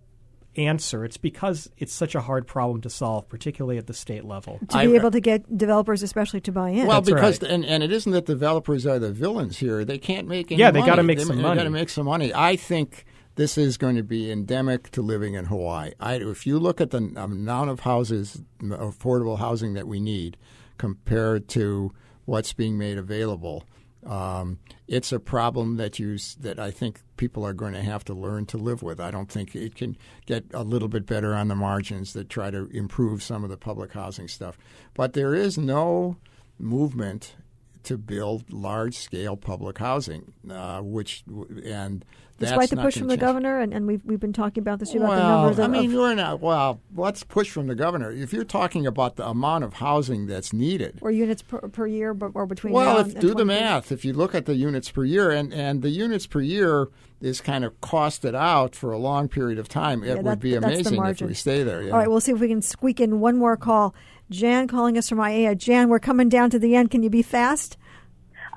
answer. It's because it's such a hard problem to solve, particularly at the state level.
To be able to get developers, especially, to buy in.
Well, because and, and it isn't that developers are the villains here. They can't make any
Yeah, they
money.
gotta make
they,
some
they
money.
got to make some money. I think this is going to be endemic to living in Hawaii. I, if you look at the amount of houses, affordable housing that we need, compared to what's being made available, um, it's a problem that you that I think people are going to have to learn to live with. I don't think it can get a little bit better on the margins that try to improve some of the public housing stuff. But there is no movement to build large scale public housing, uh, which and
Despite the push from the
change.
governor, and, and we've, we've been talking about this about the numbers of,
I mean,
of-
you're not. Well, let's push from the governor. If you're talking about the amount of housing that's needed,
or units per, per year, but, or between
well, if
and
do the
2030.
math. If you look at the units per year, and, and the units per year is kind of costed out for a long period of time, it
Yeah,
would be amazing if we stay there. Yeah.
All right, we'll see if we can squeak in one more call. Jan calling us from Aiea. Jan, we're coming down to the end. Can you be fast?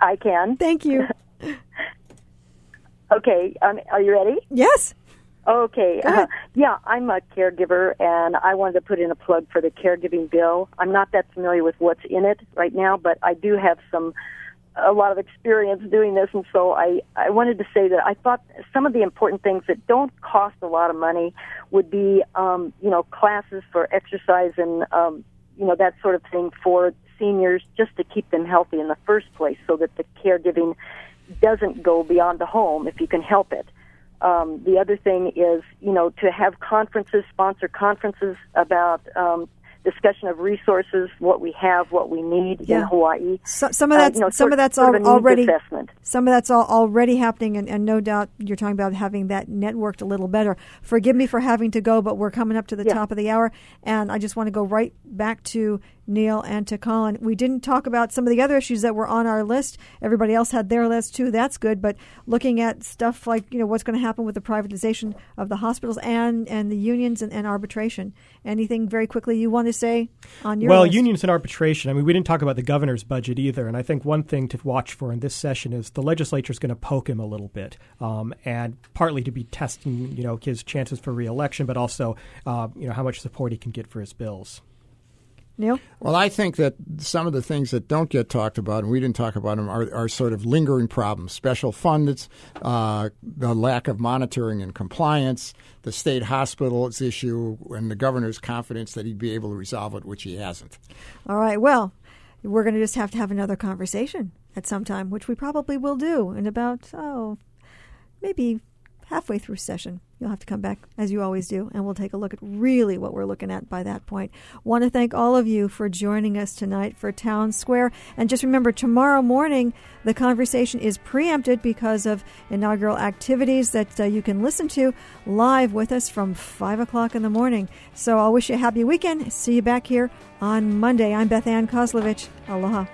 I can.
Thank you. (laughs)
Okay, um, are you ready?
Yes.
Okay. Uh, yeah, I'm a caregiver, and I wanted to put in a plug for the caregiving bill. I'm not that familiar with what's in it right now, but I do have some a lot of experience doing this, and so I I wanted to say that I thought some of the important things that don't cost a lot of money would be um, you know classes for exercise and um, you know that sort of thing for seniors, just to keep them healthy in the first place, so that the caregiving doesn't go beyond the home if you can help it. Um, the other thing is, you know, to have conferences, sponsor conferences about um, discussion of resources, what we have, what we need in Hawaii.
So, some of
Uh,
that's
you know,
some
sort-
of that's
sort of
already
assessment.
some of that's all already happening, and, and no doubt you're talking about having that networked a little better. Forgive me for having to go, but we're coming up to the top of the hour, and I just want to go right back to Neal and to Colin. We didn't talk about some of the other issues that were on our list. Everybody else had their list too. That's good, but looking at stuff like you know what's going to happen with the privatization of the hospitals and and the unions and, and arbitration. Anything very quickly you want to say on your
well,
list?
unions and arbitration. I mean, we didn't talk about the governor's budget either, and I think one thing to watch for in this session is the legislature is going to poke him a little bit, um, and partly to be testing, you know, his chances for reelection, but also, uh, you know, how much support he can get for his bills.
Neal?
Well, I think that some of the things that don't get talked about, and we didn't talk about them, are, are sort of lingering problems. Special funds, uh, the lack of monitoring and compliance, the state hospitals issue, and the governor's confidence that he'd be able to resolve it, which he hasn't.
All right. Well, we're going to just have to have another conversation at some time, which we probably will do in about, oh, maybe halfway through session. You'll have to come back, as you always do, and we'll take a look at really what we're looking at by that point. Want to thank all of you for joining us tonight for Town Square. And just remember, tomorrow morning, the conversation is preempted because of inaugural activities that uh, you can listen to live with us from 5 o'clock in the morning. So I'll wish you a happy weekend. See you back here on Monday. I'm Beth Ann Kozlovich. Aloha.